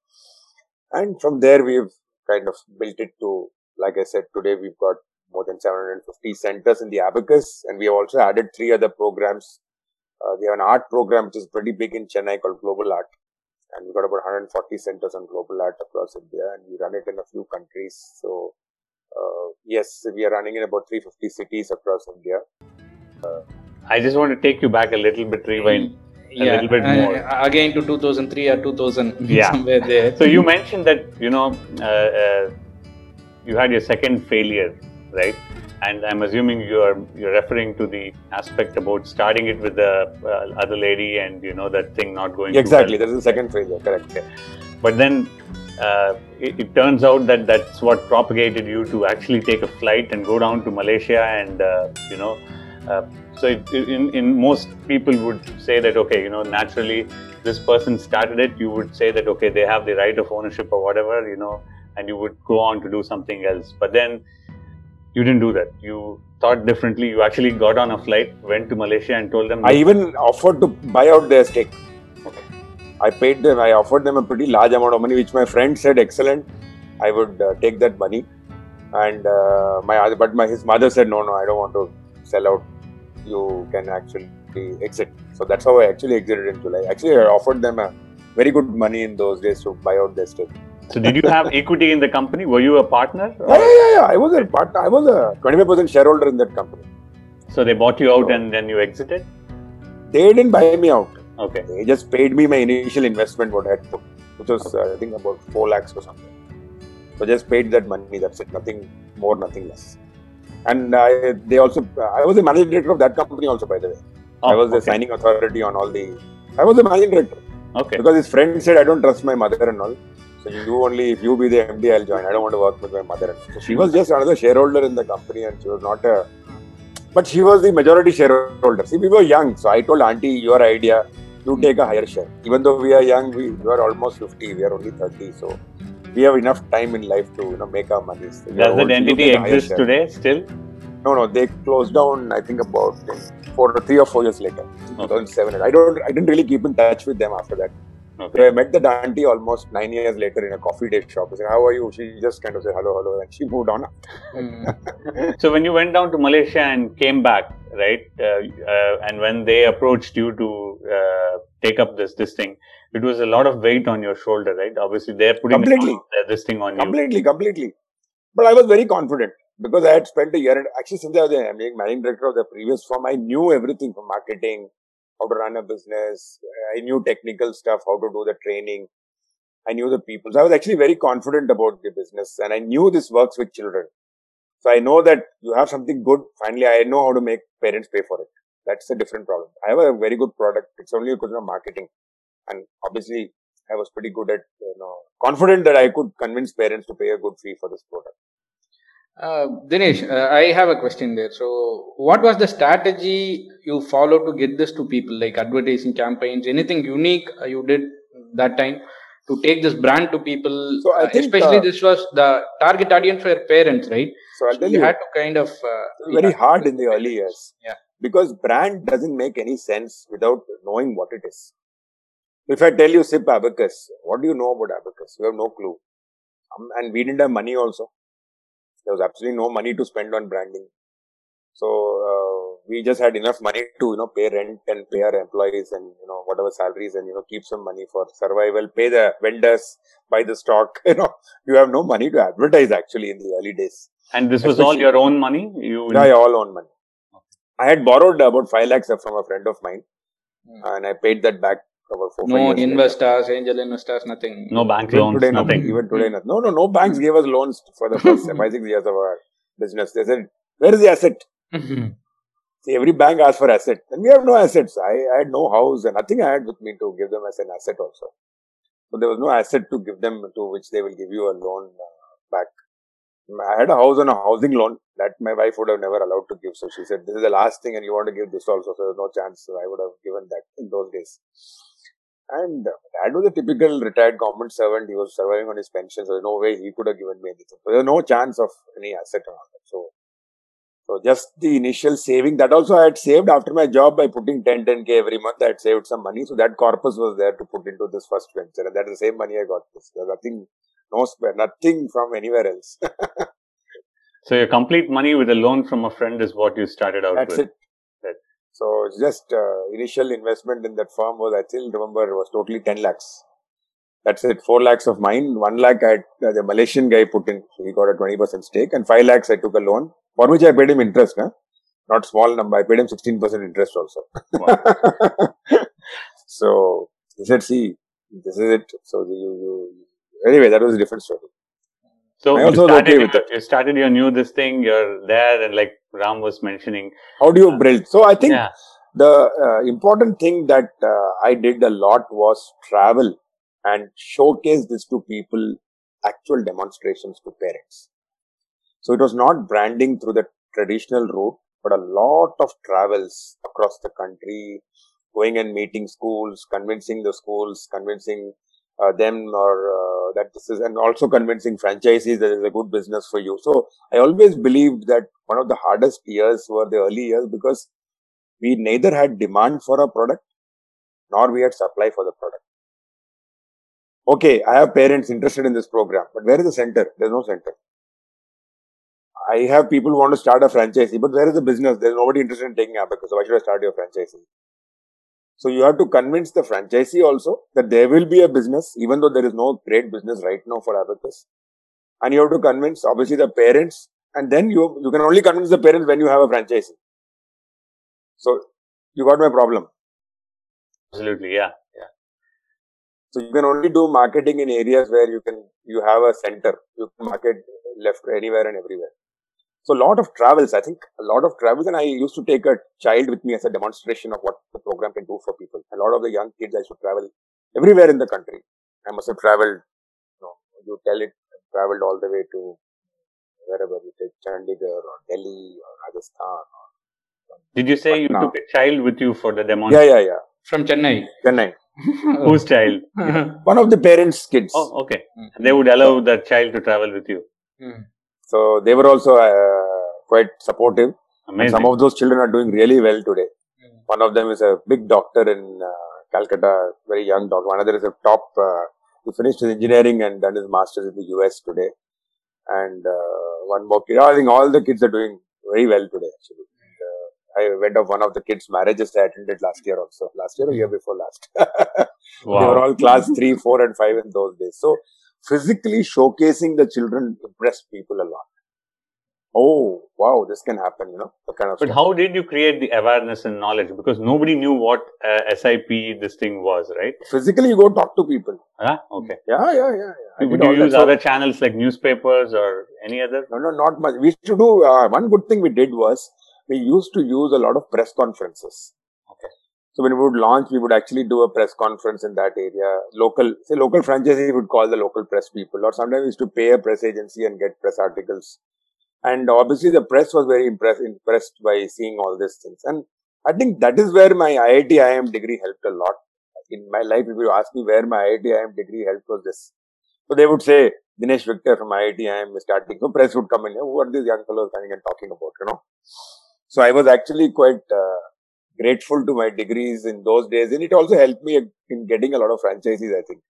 And from there, we've kind of built it to, like I said, today we've got more than 750 centers in the Abacus, and we have also added three other programs. Uh, we have an art program which is pretty big in Chennai called Global Art, and we've got about 140 centers on Global Art across India, and we run it in a few countries. So, uh, yes, we are running in about 350 cities across India. I just want to take you back a little bit, rewind. a little bit uh, more. again to 2003 or 2000 Yeah. somewhere there So you mentioned that you know uh, uh, you had your second failure, right? And I'm assuming you're you're referring to the aspect about starting it with the uh, other lady and you know that thing not going Exactly, well. that is the second failure, correct. But then uh, it, it turns out that that's what propagated you to actually take a flight and go down to Malaysia and uh, you know. Uh, so it, in, in most people would say that okay you know naturally this person started it you would say that okay they have the right of ownership or whatever you know and you would go on to do something else but then you didn't do that you thought differently you actually got on a flight went to malaysia and told them I even offered to buy out their stake. Okay. I paid them, I offered them a pretty large amount of money, which my friend said, excellent. I would uh, take that money. And uh, my other, but my his mother said, no, no, I don't want to sell out. You can actually exit. So that's how I actually exited in July. Actually, I offered them a very good money in those days to buy out their stake. So did you have equity in the company were you a partner Yeah, or- yeah, yeah, yeah. I was a partner. I was a 25% shareholder in that company. so they bought you out So- and then you exited They didn't buy me out. okay They just paid me my initial investment, what I had put. which was uh, I think about four lakhs or something. So just paid that money. That's it. Nothing more, nothing less. And I, they also, I was the managing director of that company also, by the way. I Oh, was the signing authority on all the. I was the managing director Okay. because his friend said, "I don't trust my mother and all." So you only, if you be the MD, I'll join. I don't want to work with my mother. So she was just another shareholder in the company, and she was not a. But she was the majority shareholder. See, we were young, so I told Auntie, "Your idea, you take a higher share." Even though we are young, we, we are almost fifty. We are only thirty, so we have enough time in life to you know make our money. So Does that entity take a higher exist today still? No, no, they closed down. I think about four, three or four years later, Okay. 2007. I don't, I didn't really keep in touch with them after that. So I met the auntie almost nine years later in a coffee date shop. I said, "How are you?" She just kind of said, "Hello, hello," and she moved on. Mm. So when you went down to Malaysia and came back, right? Uh, uh, and when they approached you to uh, take up this this thing, it was a lot of weight on your shoulder, right? Obviously, they're putting Completely. uh, this thing on you. completely, completely. But I was very confident because I had spent a year. And actually, since I was the managing director of the previous firm, I knew everything from marketing, how to run a business. Uh, I knew technical stuff, how to do the training. I knew the people. So I was actually very confident about the business, and I knew this works with children. So I know that you have something good. Finally, I know how to make parents pay for it. That's a different problem. I have a very good product. It's only a question of marketing, and obviously, I was pretty good at you know confident that I could convince parents to pay a good fee for this product. Uh, Dinesh, uh, I have a question there. So, what was the strategy you followed to get this to people, like advertising campaigns, anything unique uh, you did that time to take this brand to people? So, I Uh, think, especially uh, this was the target audience for parents, right? So I'll So you you, had to kind of uh, very hard in the early years. Yeah. Because brand doesn't make any sense without knowing what it is. If I tell you SIP Abacus, what do you know about Abacus? You have no clue. Um, and we didn't have money also. There was absolutely no money to spend on branding. So uh, we just had enough money to you know pay rent and pay our employees and you know whatever salaries and you know keep some money for survival, pay the vendors, buy the stock. You know you have no money to advertise actually in the early days. And this was all your own money. You Yeah, I all own money. I had borrowed about five lakhs from a friend of mine, Hmm. and I paid that back about four. no five years later. investors, angel investors, nothing. no bank Even loans, today, nothing. nothing. Even today, nothing. No, no, no banks gave us loans for the first five six years of our business. They said, "Where is the asset?" See, every bank asks for asset, and we have no assets. I, I had no house and nothing I had with me to give them as an asset also. So there was no asset to give them to which they will give you a loan uh, back. I had a house and a housing loan that my wife would have never allowed to give. So she said, "This is the last thing, and you want to give this also." So there's no chance I would have given that in those days. And dad was a typical retired government servant. He was surviving on his pension, so there's no way he could have given me anything. So there was no chance of any asset on that. So so just the initial saving that also I had saved after my job by putting 10 10k every month. I had saved some money, so that corpus was there to put into this first venture, and that is the same money I got. This There's nothing, no spare, nothing from anywhere else. So your complete money with a loan from a friend is what you started out That's with. it. So just uh, initial investment in that firm was I still remember it was totally 10 lakhs. That's it. 4 lakhs of mine. 1 lakh I uh, the Malaysian guy put in. So he got a 20% stake and 5 lakhs I took a loan for which I paid him interest. Huh? Not small number. I paid him 16% interest also. so he said, see, this is it. So you, you, anyway, that was a different story. So I you also was started, okay with it. you started your new this thing. You're there, and like Ram was mentioning, How do you build? So I think yeah, the uh, important thing that uh, I did a lot was travel and showcase this to people, actual demonstrations to parents. So it was not branding through the traditional route, but a lot of travels across the country, going and meeting schools, convincing the schools, convincing uh, them or uh, that this is, and also convincing franchisees that it's a good business for you. So I always believed that one of the hardest years were the early years because we neither had demand for a product nor we had supply for the product. Okay, I have parents interested in this program, but where is the center? There's no center. I have people who want to start a franchisee, but where is the business? There's nobody interested in taking Abacus. So why should I start your franchisee? So you have to convince the franchisee also that there will be a business, even though there is no great business right now for Abacus. And you have to convince obviously the parents, and then you you can only convince the parents when you have a franchisee. So you got my problem. absolutely, yeah, yeah. So you can only do marketing in areas where you can you have a center. You can market left anywhere and everywhere. So a lot of travels. I think a lot of travels, and I used to take a child with me as a demonstration of what the program can do for people. A lot of the young kids I used to travel everywhere in the country. I must have traveled. You know, you tell it traveled all the way to wherever you take Chandigarh or Delhi or Rajasthan. Or Did you say you Patna. took a child with you for the demonstration? yeah, yeah. Yeah. From Chennai. Chennai. Whose child? One of the parents' kids. Oh, okay. Hmm. They would allow the child to travel with you. Hmm. So they were also uh, quite supportive. And Amazing. some of those children are doing really well today. One of them is a big doctor in uh, Calcutta, very young doctor. Another is a top. Uh, he finished his engineering and done his masters in the US today. And uh, one more kid. I think all the kids are doing very well today. Actually, and, uh, I went of one of the kids' marriages I attended last year also. Last year or year before last. They were all class three, four, and five in those days. So physically showcasing the children impressed people a lot. Oh wow, this can happen, you know, the kind of. But stuff. how did you create the awareness and knowledge? Because nobody knew what uh, SIP this thing was, right? physically you go talk to people? Ah, okay. Yeah, yeah, yeah. yeah. Would you use other channels like newspapers or any other? No, no, not much. We used to do uh, one good thing we did was we used to use a lot of press conferences. So when we would launch, we would actually do a press conference in that area. Local, say local franchisee would call the local press people, or sometimes we used to pay a press agency and get press articles. And obviously, the press was very impressed impressed by seeing all these things. And I think that is where my IIT IIM degree helped a lot. In my life, if you ask me where my IIT IIM degree helped was this. So they would say, Dinesh Victor from IIT IIM is starting. So press would come in. Who are these young fellows coming and talking about, you know? So I was actually quite uh, grateful to my degrees in those days. And it also helped me in getting a lot of franchises, I think.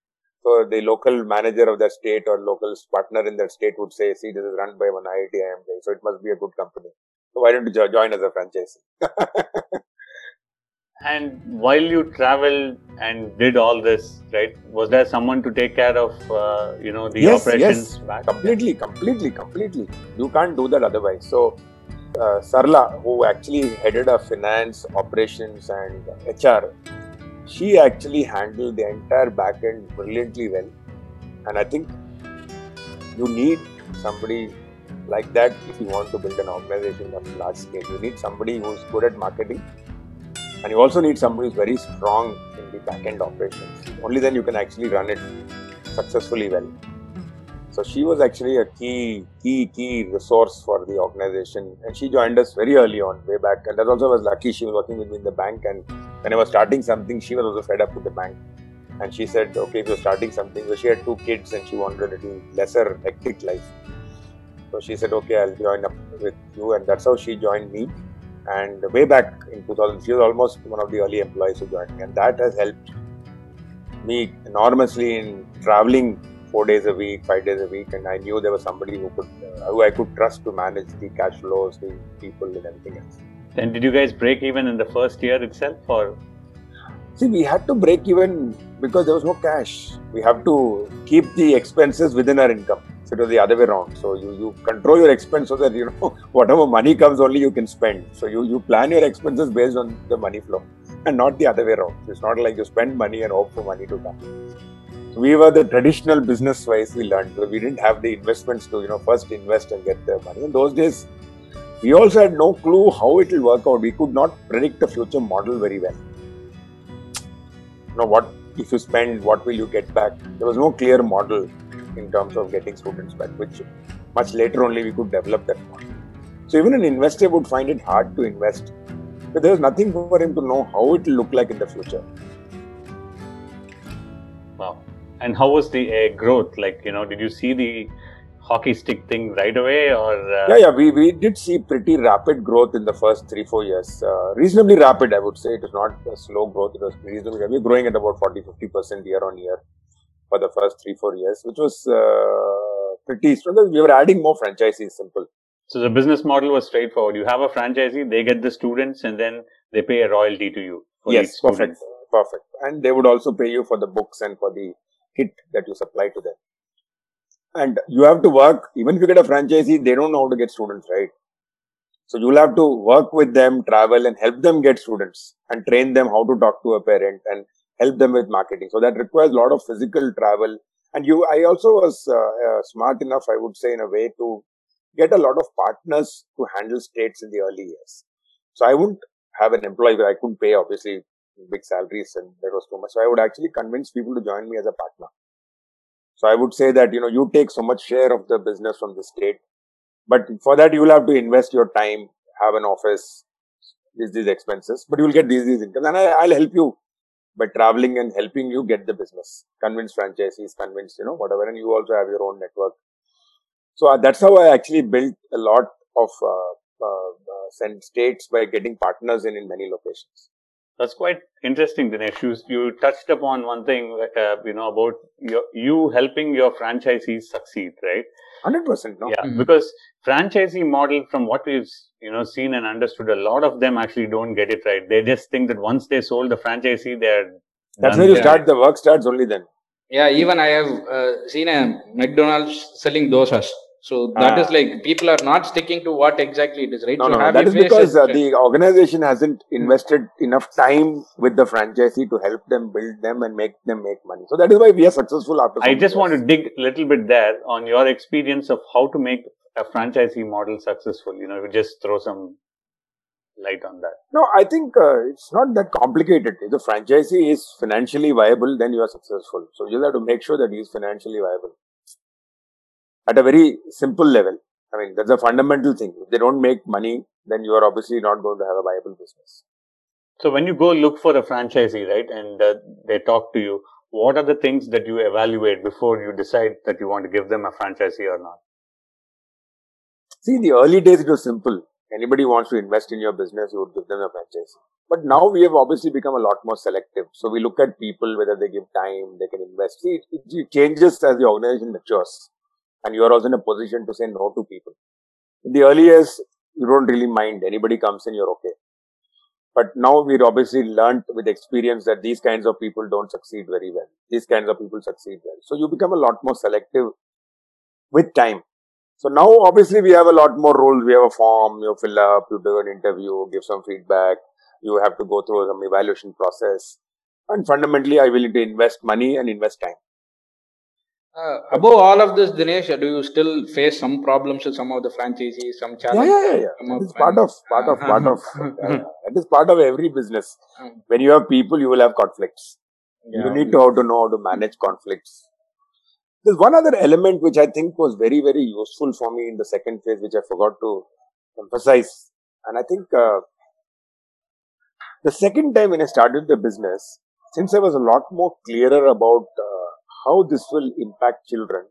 So the local manager of that state or local partner in that state would say, see, this is run by one IIT IIM guy. So it must be a good company. So why don't you jo- join as a franchisee? And while you traveled and did all this, right, was there someone to take care of, uh, you know, the Yes, operations back? completely, completely, completely. You can't do that otherwise. So, uh, Sarla, who actually headed our finance, operations, and HR, she actually handled the entire back end brilliantly well. And I think you need somebody like that if you want to build an organization of large scale. You need somebody who's good at marketing, and you also need somebody who's very strong in the back end operations. Only then you can actually run it successfully well. So she was actually a key, key, key resource for the organization, and she joined us very early on, way back. And that also was lucky. She was working with me in the bank, and when I was starting something, she was also fed up with the bank, and she said, "Okay, if you're starting something," so she had two kids, and she wanted a little lesser hectic life. So she said, "Okay, I'll join up with you," and that's how she joined me. And way back in 2000, she was almost one of the early employees who joined me, and that has helped me enormously in traveling four days a week, five days a week, and I knew there was somebody who could, uh, who I could trust to manage the cash flows, the people, and everything else. And did you guys break even in the first year itself, or See, we had to break even because there was no cash. We have to keep the expenses within our income. So it was the other way around. So you, you control your expense so that you know whatever money comes, only you can spend. So you, you plan your expenses based on the money flow and not the other way around. It's not like you spend money and hope for money to come. We were the traditional business wise we learned. We didn't have the investments to, you know, first invest and get the money. In those days, we also had no clue how it will work out. We could not predict the future model very well you know what if you spend what will you get back there was no clear model in terms of getting students back which much later only we could develop that model so even an investor would find it hard to invest but there was nothing for him to know how it will look like in the future And how was the uh, growth? Like, you know, did you see the hockey stick thing right away, or uh, yeah yeah we, we did see pretty rapid growth in the first three four years. Uh, reasonably rapid i would say. It was not a slow growth. It was reasonably we were growing at about 40 50 percent year on year for the first three four years which was uh, pretty strong. We were adding more franchisees simple. So the business model was straightforward. You have a franchisee, they get the students, and then they pay a royalty to you. Yes perfect perfect. And they would also pay you for the books and for the kit that you supply to them and you have to work even if you get a franchisee they don't know how to get students right so you'll have to work with them travel and help them get students and train them how to talk to a parent and help them with marketing. So that requires a lot of physical travel. And you, I also was uh, uh, smart enough, I would say, in a way to get a lot of partners to handle states in the early years. So I wouldn't have an employee where I couldn't pay obviously big salaries and that was too much. So I would actually convince people to join me as a partner. So I would say that, you know, you take so much share of the business from the state, but for that you will have to invest your time, have an office, these, these expenses, but you will get these, these incomes and I, I'll help you by traveling and helping you get the business, convince franchisees, convince, you know, whatever, and you also have your own network. So uh, that's how I actually built a lot of uh, uh, uh states by getting partners in in many locations. That's quite interesting, Dinesh. You, you touched upon one thing, uh, you know, about your, you helping your franchisees succeed, right? Hundred percent, no. Yeah, mm-hmm. because franchisee model, from what we've you know seen and understood, a lot of them actually don't get it right. They just think that once they sold the franchisee, they're that's where you start. The work starts only then. Yeah, even I have uh, seen a McDonald's selling dosas. So that ah. is like people are not sticking to what exactly it is, right? No, so no, that is because uh, the organization hasn't invested enough time with the franchisee to help them build them and make them make money. So that is why we are successful after. I just years. want to dig a little bit there on your experience of how to make a franchisee model successful. You know, you just throw some light on that. No, I think uh, it's not that complicated. If the franchisee is financially viable, then you are successful. So you have to make sure that he is financially viable at a very simple level. I mean, that's a fundamental thing. If they don't make money, then you are obviously not going to have a viable business. So when you go look for a franchisee, right, and uh, they talk to you, what are the things that you evaluate before you decide that you want to give them a franchisee or not? See, in the early days, it was simple. Anybody wants to invest in your business, you would give them a franchise. But now we have obviously become a lot more selective. So we look at people, whether they give time, they can invest. See, it, it changes as the organization matures and you are also in a position to say no to people. In the early years, you don't really mind. Anybody comes in, you're okay. But now we've obviously learned with experience that these kinds of people don't succeed very well. These kinds of people succeed well. So you become a lot more selective with time. So now obviously we have a lot more roles. We have a form, you fill up, you do an interview, give some feedback. You have to go through some evaluation process. And fundamentally, I will need to invest money and invest time. Uh, above all of this, Dinesh, do you still face some problems with some of the franchisees, some challenges? Yeah, yeah, yeah. Is part of, part of, part of, uh, that is part of every business. Hmm. When you have people, you will have conflicts. Yeah, you need to how to know how to manage conflicts. There's one other element which I think was very, very useful for me in the second phase, which I forgot to emphasize. And I think uh, the second time when I started the business, since I was a lot more clearer about uh, how this will impact children.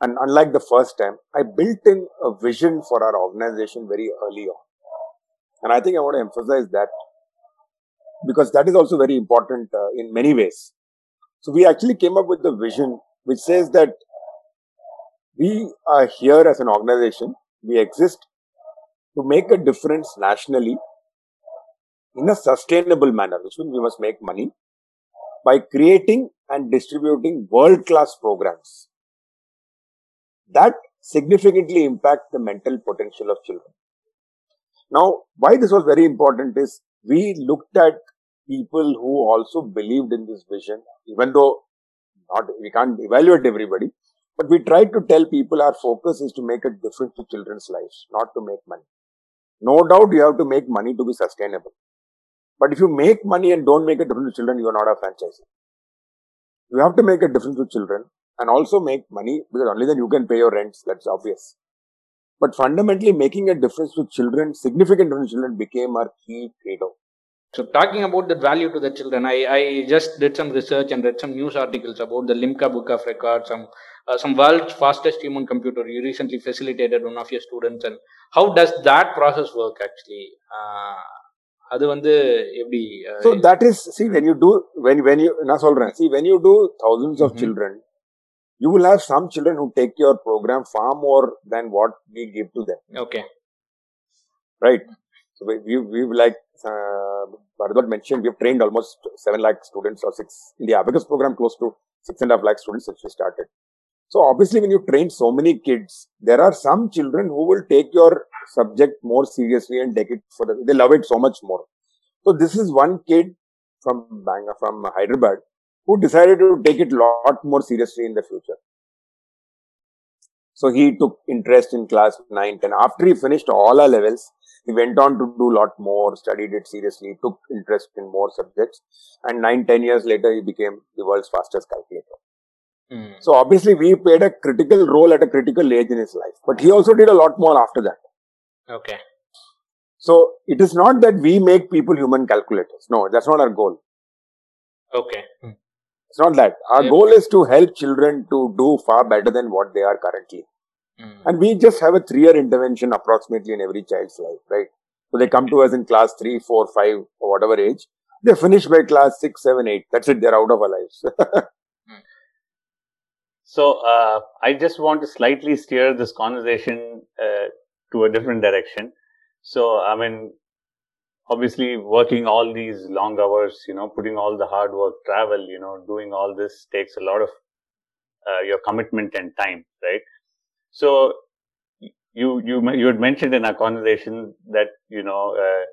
And unlike the first time, I built in a vision for our organization very early on. And I think I want to emphasize that because that is also very important uh, in many ways. So we actually came up with the vision which says that we are here as an organization, we exist to make a difference nationally in a sustainable manner, which means we must make money by creating and distributing world class programs that significantly impact the mental potential of children. Now, why this was very important is we looked at people who also believed in this vision, even though not we can't evaluate everybody, but we tried to tell people our focus is to make a difference to children's lives, not to make money. No doubt you have to make money to be sustainable. But if you make money and don't make a difference to children, you are not a franchisee. You have to make a difference with children and also make money because only then you can pay your rents. That's obvious. But fundamentally, making a difference to children, significant difference to children, became our key credo. So, talking about the value to the children, I, I just did some research and read some news articles about the Limca Book of Records, some uh, some world's fastest human computer. You recently facilitated one of your students, and how does that process work actually? Uh, அது வந்து எப்படி so that is see when you do when when you நான் சொல்றேன் see when you do thousands of mm-hmm. children you will have some children who take your program far more than what we give to them okay right so we we we've like uh, Bharadwaj mentioned we've trained almost 7 lakh students or 6 in the abacus program close to 6 and a half lakh students since we started so obviously, when you train so many kids, there are some children who will take your subject more seriously and take it for the, they love it so much more. So this is one kid from Bang from Hyderabad who decided to take it a lot more seriously in the future. So he took interest in class 9, 10. After he finished all our levels, he went on to do a lot more, studied it seriously, took interest in more subjects. And 9, 10 years later, he became the world's fastest calculator. Mm. So obviously, we played a critical role at a critical age in his life. But he also did a lot more after that. Okay. So it is not that we make people human calculators. No, that's not our goal. Okay. Hmm. It's not that. Our goal is to help children to do far better than what they are currently. Mm. And we just have a three year intervention approximately in every child's life, right? So they come to us in class three, four, five, or whatever age. They finish by class six, seven, eight. That's it. They're out of our lives. Hmm. so uh, I just want to slightly steer this conversation uh, to a different direction. So I mean, obviously working all these long hours, you know, putting all the hard work, travel, you know, doing all this takes a lot of uh, your commitment and time, right? So you you you had mentioned in our conversation that you know uh,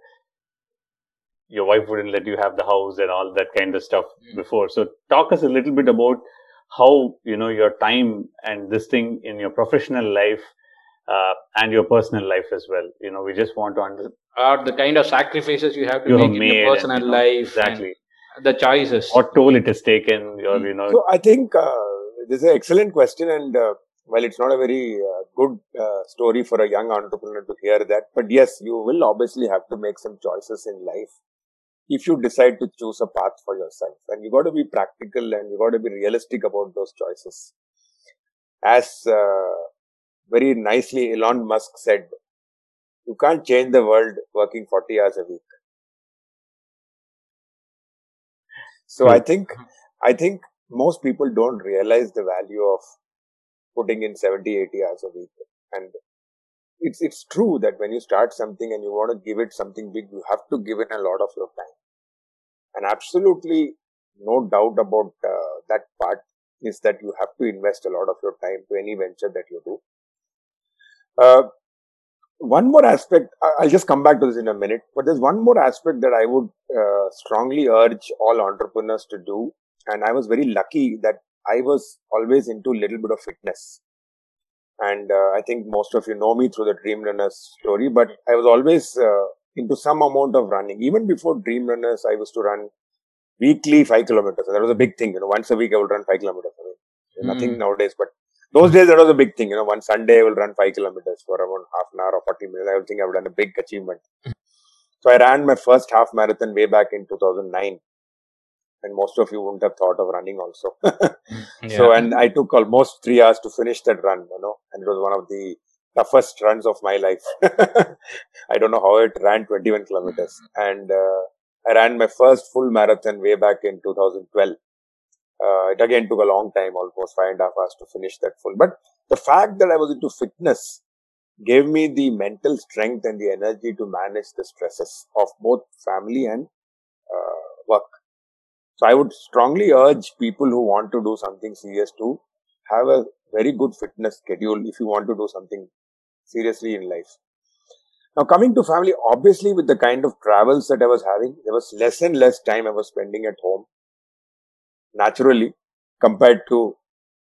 your wife wouldn't let you have the house and all that kind of stuff mm. before. So talk us a little bit about how you know your time and this thing in your professional life uh, and your personal life as well. You know, we just want to understand. Or the kind of sacrifices you have to you make in your personal and, you know, life. Exactly. The choices. What toll it has taken, or, you know. So I think uh, this is an excellent question. And uh, while it's not a very uh, good uh, story for a young entrepreneur to hear that, but yes, you will obviously have to make some choices in life if you decide to choose a path for yourself. And you got to be practical and you got to be realistic about those choices. As uh, very nicely Elon Musk said, you can't change the world working 40 hours a week. So I think, I think most people don't realize the value of putting in 70, 80 hours a week. And it's, it's true that when you start something and you want to give it something big, you have to give it a lot of your time. And absolutely no doubt about uh, that part is that you have to invest a lot of your time to any venture that you do. Uh, one more aspect, I'll just come back to this in a minute, but there's one more aspect that I would uh, strongly urge all entrepreneurs to do. And I was very lucky that I was always into a little bit of fitness. And uh, I think most of you know me through the Dream Runners story, but I was always uh, into some amount of running. Even before Dream Runners, I used to run weekly five kilometers. And that was a big thing. You know, once a week I would run five kilometers. I mean, mm. nothing nowadays, but those days, that was a big thing. You know, one Sunday I will run five kilometers for around half an hour or 40 minutes. I would think I've done a big achievement. so I ran my first half marathon way back in 2009. And most of you wouldn't have thought of running also. yeah. So, and I took almost three hours to finish that run, you know, and it was one of the toughest runs of my life. I don't know how it ran 21 kilometers. And uh, I ran my first full marathon way back in 2012. Uh, it again took a long time, almost five and a half hours to finish that full. But the fact that I was into fitness gave me the mental strength and the energy to manage the stresses of both family and uh, work. So I would strongly urge people who want to do something serious to have a very good fitness schedule if you want to do something seriously in life. Now coming to family, obviously with the kind of travels that I was having, there was less and less time I was spending at home naturally compared to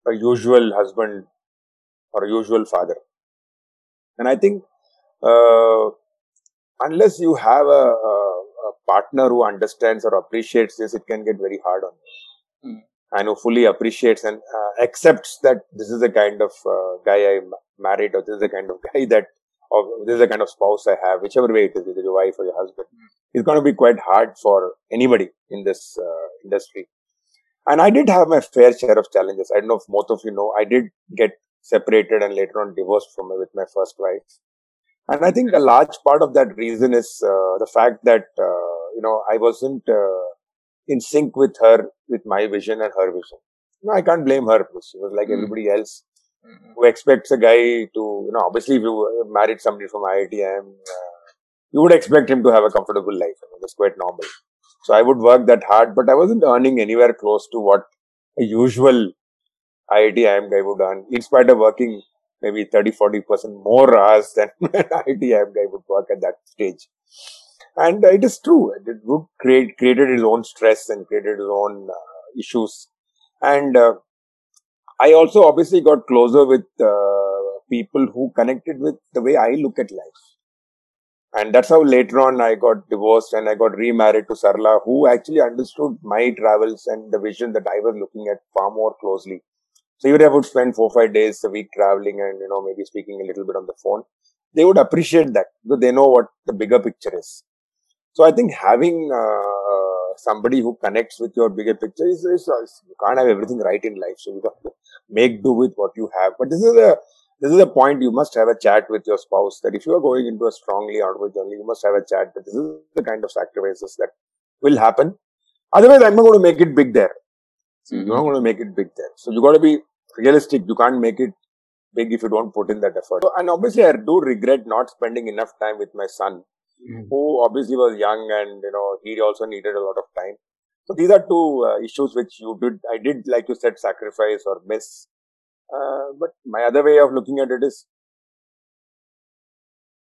a usual husband or a usual father. And I think uh, unless you have a, a, a, partner who understands or appreciates this, it can get very hard on you. Mm. And who fully appreciates and uh, accepts that this is the kind of uh, guy I married or this is the kind of guy that or this is the kind of spouse I have, whichever way it is, either your wife or your husband. Mm. It's going to be quite hard for anybody in this uh, industry. And I did have my fair share of challenges. I don't know if most of you know, I did get separated and later on divorced from with my first wife. And I think a large part of that reason is uh, the fact that, uh, you know, I wasn't uh, in sync with her, with my vision and her vision. No, I can't blame her. Because she was like mm. everybody else mm-hmm. who expects a guy to, you know, obviously if you married somebody from IITM, uh, you would expect him to have a comfortable life. I mean, that's quite normal. So I would work that hard, but I wasn't earning anywhere close to what a usual IIT guy would earn, in spite of working maybe 30 40% more hours than an IIT guy would work at that stage. And it is true. It would create, created his own stress and created his own uh, issues. And uh, I also obviously got closer with uh, people who connected with the way I look at life. And that's how later on I got divorced and I got remarried to Sarla, who actually understood my travels and the vision that I was looking at far more closely. So even I would spend four, five days a week traveling and, you know, maybe speaking a little bit on the phone, they would appreciate that because they know what the bigger picture is. So I think having uh, somebody who connects with your bigger picture is, is, is, you can't have everything right in life. So you got to make do with what you have. But this is a this is a point you must have a chat with your spouse that if you are going into a strongly outward journey, you must have a chat that this is the kind of sacrifices that will happen. Otherwise, I'm not going to make it big there. So you're not going to make it big there. So you got to be realistic. You can't make it big if you don't put in that effort. So, and obviously, I do regret not spending enough time with my son, mm. who obviously was young and you know he also needed a lot of time. So these are two uh, issues which you did. I did, like you said, sacrifice or miss uh, but my other way of looking at it is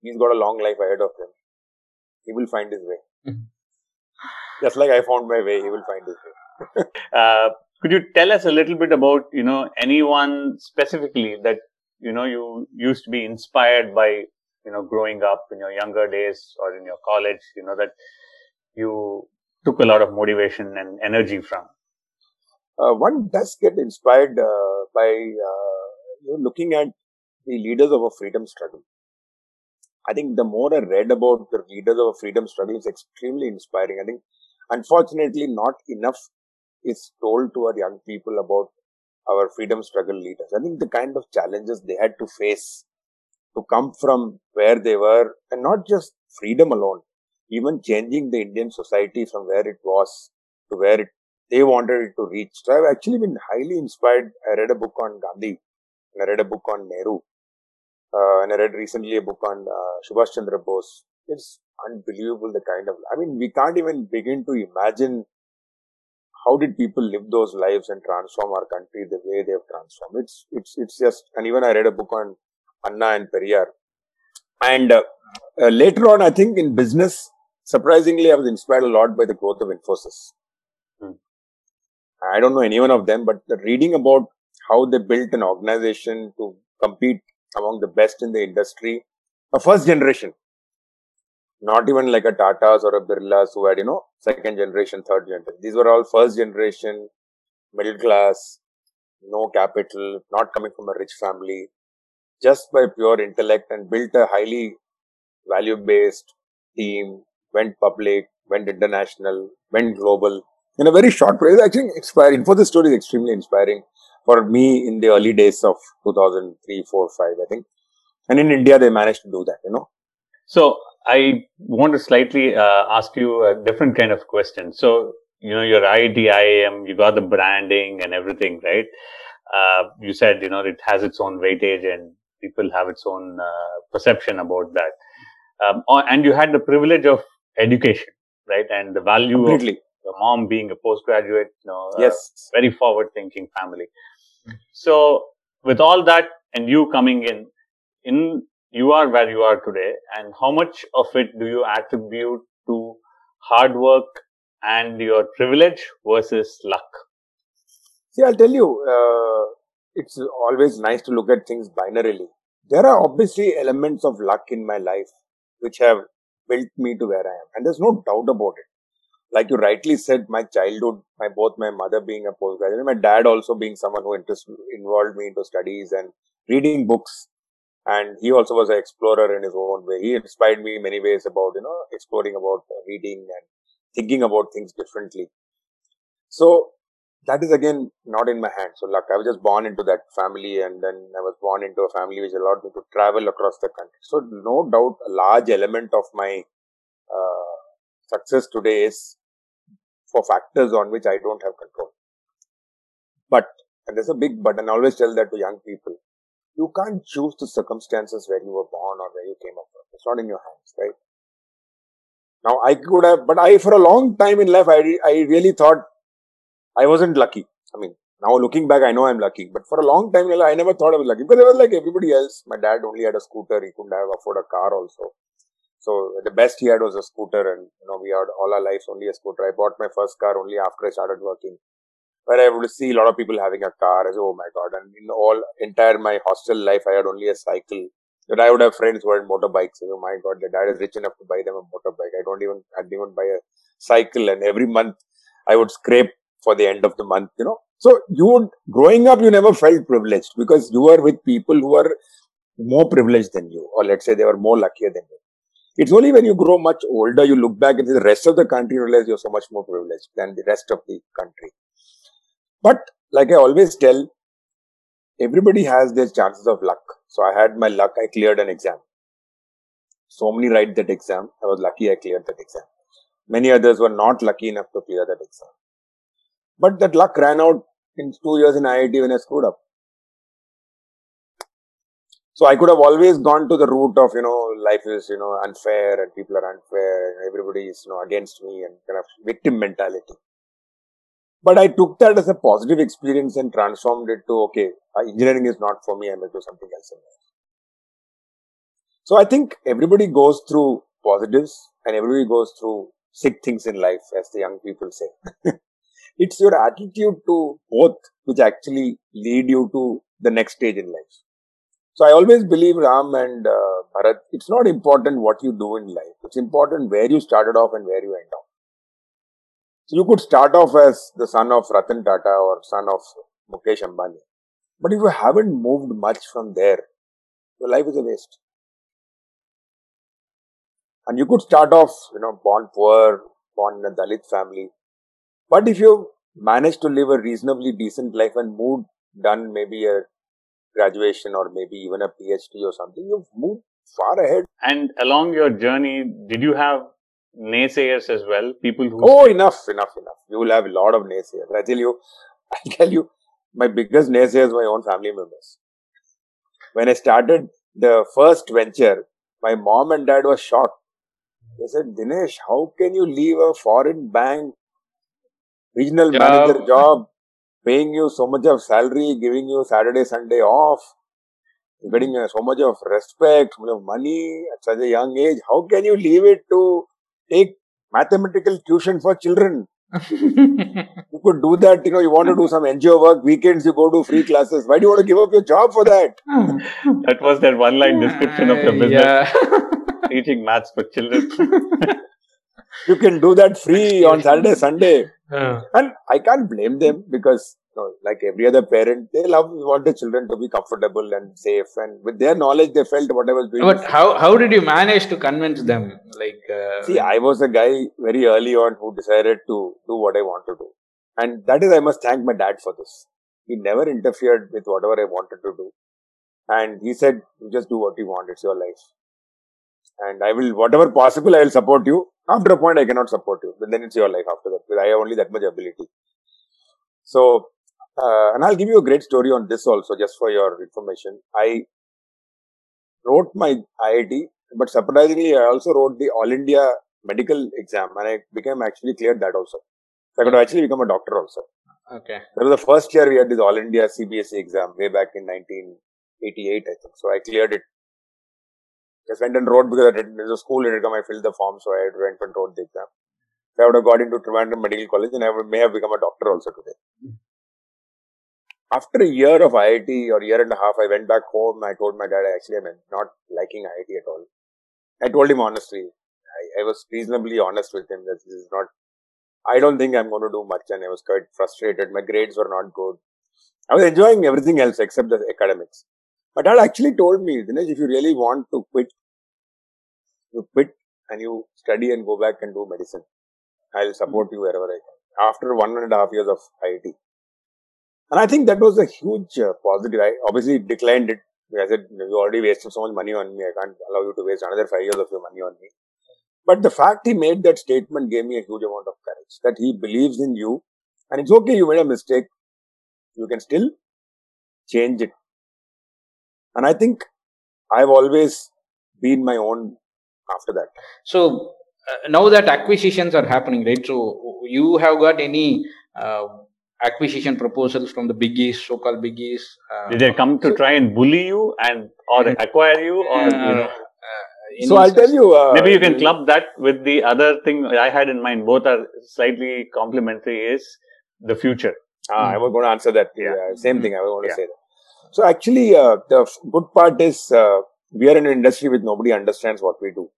he's got a long life ahead of him. He will find his way. Mm-hmm. Just like I found my way, he will find his way. uh, could you tell us a little bit about, you know, anyone specifically that, you know, you used to be inspired by, you know, growing up in your younger days or in your college, you know, that you took a lot of motivation and energy from? Uh, one does get inspired uh, by uh, you know, looking at the leaders of a freedom struggle. I think the more I read about the leaders of a freedom struggle is extremely inspiring. I think, unfortunately, not enough is told to our young people about our freedom struggle leaders. I think the kind of challenges they had to face to come from where they were, and not just freedom alone, even changing the Indian society from where it was to where it they wanted it to reach. So I've actually been highly inspired. I read a book on Gandhi and I read a book on Nehru. Uh, and I read recently a book on uh, Subhash Chandra Bose. It's unbelievable the kind of, I mean, we can't even begin to imagine how did people live those lives and transform our country the way they have transformed. It's, it's, it's just, and even I read a book on Anna and Periyar. And uh, uh later on, I think in business, surprisingly, I was inspired a lot by the growth of Infosys. I don't know any one of them, but the reading about how they built an organization to compete among the best in the industry, a first generation, not even like a Tata's or a Birla's who had, you know, second generation, third generation. These were all first generation, middle class, no capital, not coming from a rich family, just by pure intellect and built a highly value based team, went public, went international, went global in a very short period. Actually, inspiring. For the story is extremely inspiring for me in the early days of 2003, 4, 5, I think. And in India, they managed to do that, you know. So I want to slightly uh, ask you a different kind of question. So, you know, your IIT, IIM, you got the branding and everything, right? Uh, you said, you know, it has its own weightage and people have its own uh, perception about that. Um, and you had the privilege of education, right? And the value Completely. of your mom being a postgraduate, you know, yes, very forward thinking family. So with all that and you coming in, in you are where you are today and how much of it do you attribute to hard work and your privilege versus luck? See, I'll tell you, uh, it's always nice to look at things binarily. There are obviously elements of luck in my life which have built me to where I am. And there's no doubt about it like you rightly said, my childhood, my both my mother being a postgraduate, my dad also being someone who interest, involved me into studies and reading books. And he also was an explorer in his own way. He inspired me in many ways about, you know, exploring about reading and thinking about things differently. So that is again not in my hands. So luck. I was just born into that family and then I was born into a family which allowed me to travel across the country. So no doubt a large element of my uh, success today is for factors on which I don't have control. But, and there's a big but, and I always tell that to young people, you can't choose the circumstances where you were born or where you came up from. It's not in your hands, right? Now I could have, but I, for a long time in life, I, I really thought I wasn't lucky. I mean, now looking back, I know I'm lucky, but for a long time, I never thought I was lucky because I was like everybody else. My dad only had a scooter. He couldn't have afford a car also. So the best he had was a scooter, and you know we had all our lives only a scooter. I bought my first car only after I started working. Where I would see a lot of people having a car, said, "Oh my god!" And in all entire my hostel life, I had only a cycle. But I would have friends who had motorbikes. Oh my god, the dad is rich enough to buy them a motorbike. I don't even, I didn't even buy a cycle, and every month I would scrape for the end of the month. You know, so you would growing up, you never felt privileged because you were with people who were more privileged than you, or let's say they were more luckier than you. It's only when you grow much older, you look back at the rest of the country, realize you're so much more privileged than the rest of the country. But like I always tell, everybody has their chances of luck. So I had my luck, I cleared an exam. So many write that exam. I was lucky I cleared that exam. Many others were not lucky enough to clear that exam. But that luck ran out in two years in IIT when I screwed up. So I could have always gone to the route of, you know, life is, you know, unfair and people are unfair and everybody is, you know, against me and kind of victim mentality. But I took that as a positive experience and transformed it to, okay, uh, engineering is not for me, I may do something else in life. So I think everybody goes through positives and everybody goes through sick things in life, as the young people say. it's your attitude to both which actually lead you to the next stage in life. So I always believe Ram and uh, Bharat, it's not important what you do in life. It's important where you started off and where you end up. So you could start off as the son of Ratan Tata or son of Mukesh Ambani. But if you haven't moved much from there, your life is a waste. And you could start off, you know, born poor, born in a Dalit family. But if you manage to live a reasonably decent life and moved, done maybe a graduation or maybe even a PhD or something, you've moved far ahead. And along your journey, did you have naysayers as well? People who Oh, enough, enough, enough. You will have a lot of naysayers. I tell you, I tell you, my biggest naysayers were my own family members. When I started the first venture, my mom and dad were shocked. They said, Dinesh, how can you leave a foreign bank, regional Job. manager job, paying you so much of salary, giving you Saturday, Sunday off, getting so much of respect, so much of money at such a young age? How can you leave it to take mathematical tuition for children? You could do that, you know, you want to do some NGO work, weekends you go to free classes. Why do you want to give up your job for that? that was their one line description of the business Yeah. teaching maths for children. You can do that free on Saturday, Sunday. Uh, And I can't blame them because, you know, like every other parent, they love, want their children to be comfortable and safe. And with their knowledge, they felt what I was doing. but how how did you manage to convince them? Like, uh, See, I was a guy very early on who decided to do what I want to do. And that is, I must thank my dad for this. He never interfered with whatever I wanted to do. And he said, you just do what you want. It's your life. And I will, whatever possible, I will support you. After a point, I cannot support you. But then it's your life after that. Because I have only that much ability. So, uh, and I'll give you a great story on this also, just for your information. I wrote my IIT, but surprisingly, I also wrote the All India medical exam and I became actually cleared that also. So I could actually become a doctor also. okay. That was the first year we had this All India CBSE exam way back in 1988, I think. So I cleared it. Just went and wrote because I did, there's a school in come, I filled the form, so I went and wrote the exam. So I would have got into Trivandrum Medical College and I would, may have become a doctor also today. After a year of IIT or year and a half, I went back home. I told my dad, actually, I'm not liking IIT at all. I told him honestly. I, I was reasonably honest with him that this is not, I don't think I'm going to do much. And I was quite frustrated. My grades were not good. I was enjoying everything else except the academics. My dad actually told me, Dinesh, if you really want to quit, you quit and you study and go back and do medicine. I'll support you wherever I can. After one and a half years of IIT. And I think that was a huge uh, positive. I obviously declined it. I said, you already wasted so much money on me. I can't allow you to waste another five years of your money on me. But the fact he made that statement gave me a huge amount of courage that he believes in you and it's okay you made a mistake. You can still change it. And I think I've always been my own after that. So uh, now that acquisitions are happening, right? So you have got any uh, acquisition proposals from the biggies, so-called biggies? Uh, Did they come to try and bully you and or acquire you or you uh, know? uh, So I'll tell you. Uh, Maybe you can club that with the other thing I had in mind. Both are slightly complementary. Is the future? Ah, I was going to answer that. Yeah. Yeah, same thing. I was going to Yeah. say that. So actually, uh, the good part is uh, we are in an industry which nobody understands what we do.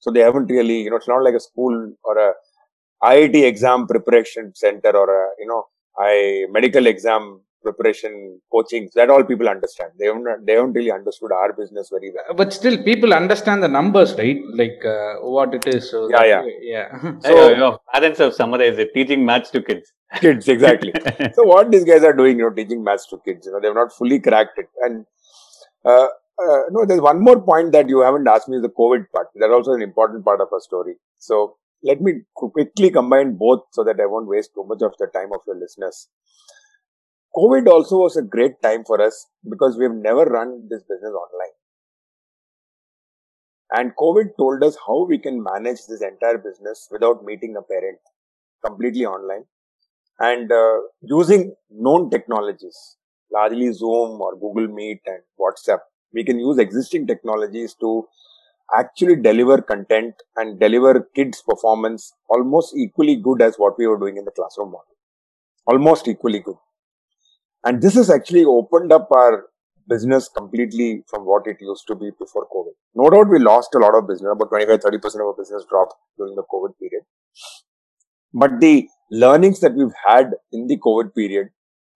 So they haven't really, you know, it's not like a school or a IIT exam preparation center or a, you know, I medical exam preparation coaching. That all people understand. They haven't, they haven't really understood our business very well. but still people understand the numbers right like uh, what it is so Yeah, yeah. way- yeah So- So your parents have summarized it: teaching maths to kids. Kids, exactly. so what these guys are doing, you know, teaching maths to kids, you know, they've not fully cracked it. And uh, uh, no, there's one more point that you haven't asked me is the COVID part. That's also an important part of our story. So let me quickly combine both so that I won't waste too much of the time of your listeners. COVID also was a great time for us because we've never run this business online. And COVID told us how we can manage this entire business without meeting a parent completely online and uh, using known technologies, largely Zoom or Google Meet and WhatsApp. We can use existing technologies to actually deliver content and deliver kids' performance almost equally good as what we were doing in the classroom model. Almost equally good. And this has actually opened up our business completely from what it used to be before COVID. No doubt we lost a lot of business, about 25 30% of our business dropped during the COVID period. But the learnings that we've had in the COVID period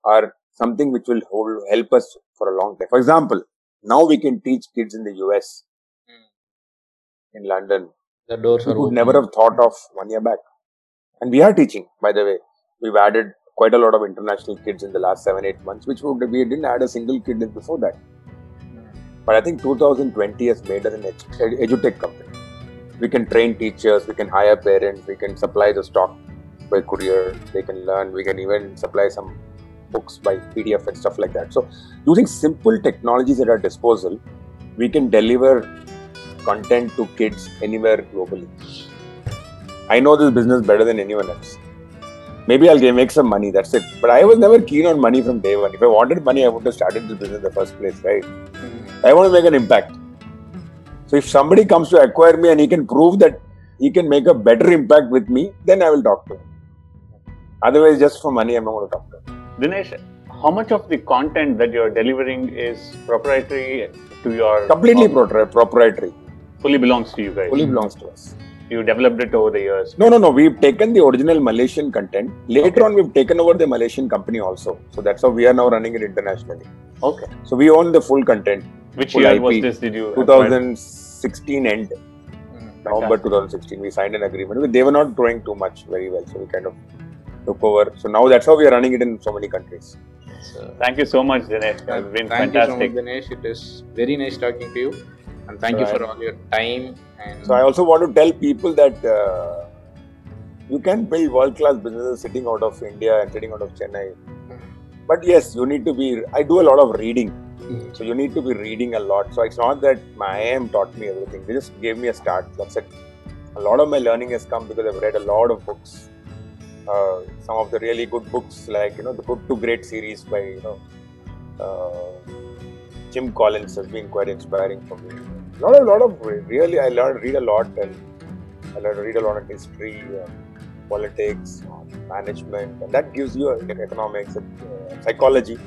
are something which will hold, help us for a long time. For example, now we can teach kids in the US, hmm. in London, the doors are would never have thought of one year back. And we are teaching, by the way. We've added quite a lot of international kids in the last seven, eight months, which would, we didn't add a single kid before that. But I think 2020 has made us an edu- edutech company. We can train teachers, we can hire parents, we can supply the stock by courier, they can learn, we can even supply some books by PDF and stuff like that. So, using simple technologies at our disposal, we can deliver content to kids anywhere globally. I know this business better than anyone else. Maybe I'll make some money, that's it. But I was never keen on money from day one. If I wanted money, I would have started this business in the first place, right? Mhm. I want to make an impact. So if somebody comes to acquire me and he can prove that he can make a better impact with me, then I will talk to him. Otherwise, just for money, I'm not going to talk to him. Dinesh, how much of the content that you're delivering is proprietary to your Completely propri- proprietary. fully belongs to you guys? Fully belongs to us. You developed it over the years. No, no, no. We've taken the original Malaysian content. Later on, we've taken over the Malaysian company also. So that's how we are now running it internationally. Okay. So we own the full content. Which Full year was this? Did you? acquire? 2016 end, Mhm. November 2016, we signed an agreement. They were not growing too much very well, so we kind of took over. So now that's how we are running it in so many countries. So, Thank you so much, Dinesh. It's been thank fantastic. you so much dinesh it is very nice talking to you and thank you Right. for all your time and So I also want to tell people that uh, you can build world-class businesses sitting out of India and sitting out of Chennai. But yes, you need to be. I do a lot of reading, so you need to be reading a lot. So it's not that my IIM taught me everything. They just gave me a start. That's it. A lot of my learning has come because I've read a lot of books. Uh, some of the really good books, like you know, the Good to Great series by you know uh, Jim Collins, has been quite inspiring for me. A lot of, lot of really, I learned read a lot and I learned read a lot of history, uh, politics, management, and that gives you uh, economics, uh, psychology.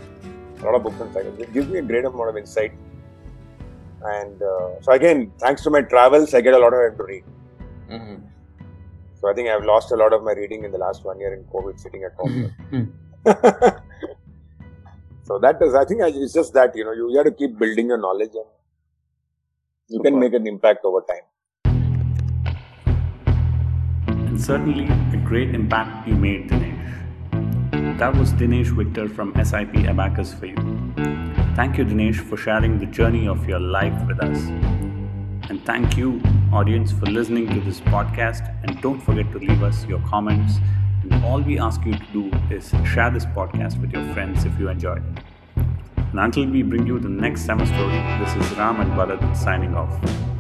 A lot of books on psychology. It gives me a great amount of insight. And uh, so again, thanks to my travels, I get a lot of time to read. Mhm. So I think I've lost a lot of my reading in the last one year in COVID, sitting at home. Mhm. so that is, I think, I- it's just that you know, you, you have to keep building your knowledge, and you can make an impact over time. and certainly a great impact you made, Dinesh. That was Dinesh Victor from SIP Abacus for you. Thank you, Dinesh, for sharing the journey of your life with us. And thank you, audience, for listening to this podcast. And don't forget to leave us your comments. And all we ask you to do is share this podcast with your friends if you enjoyed it. And until we bring you the next summer story, this is Ram and Bharat signing off.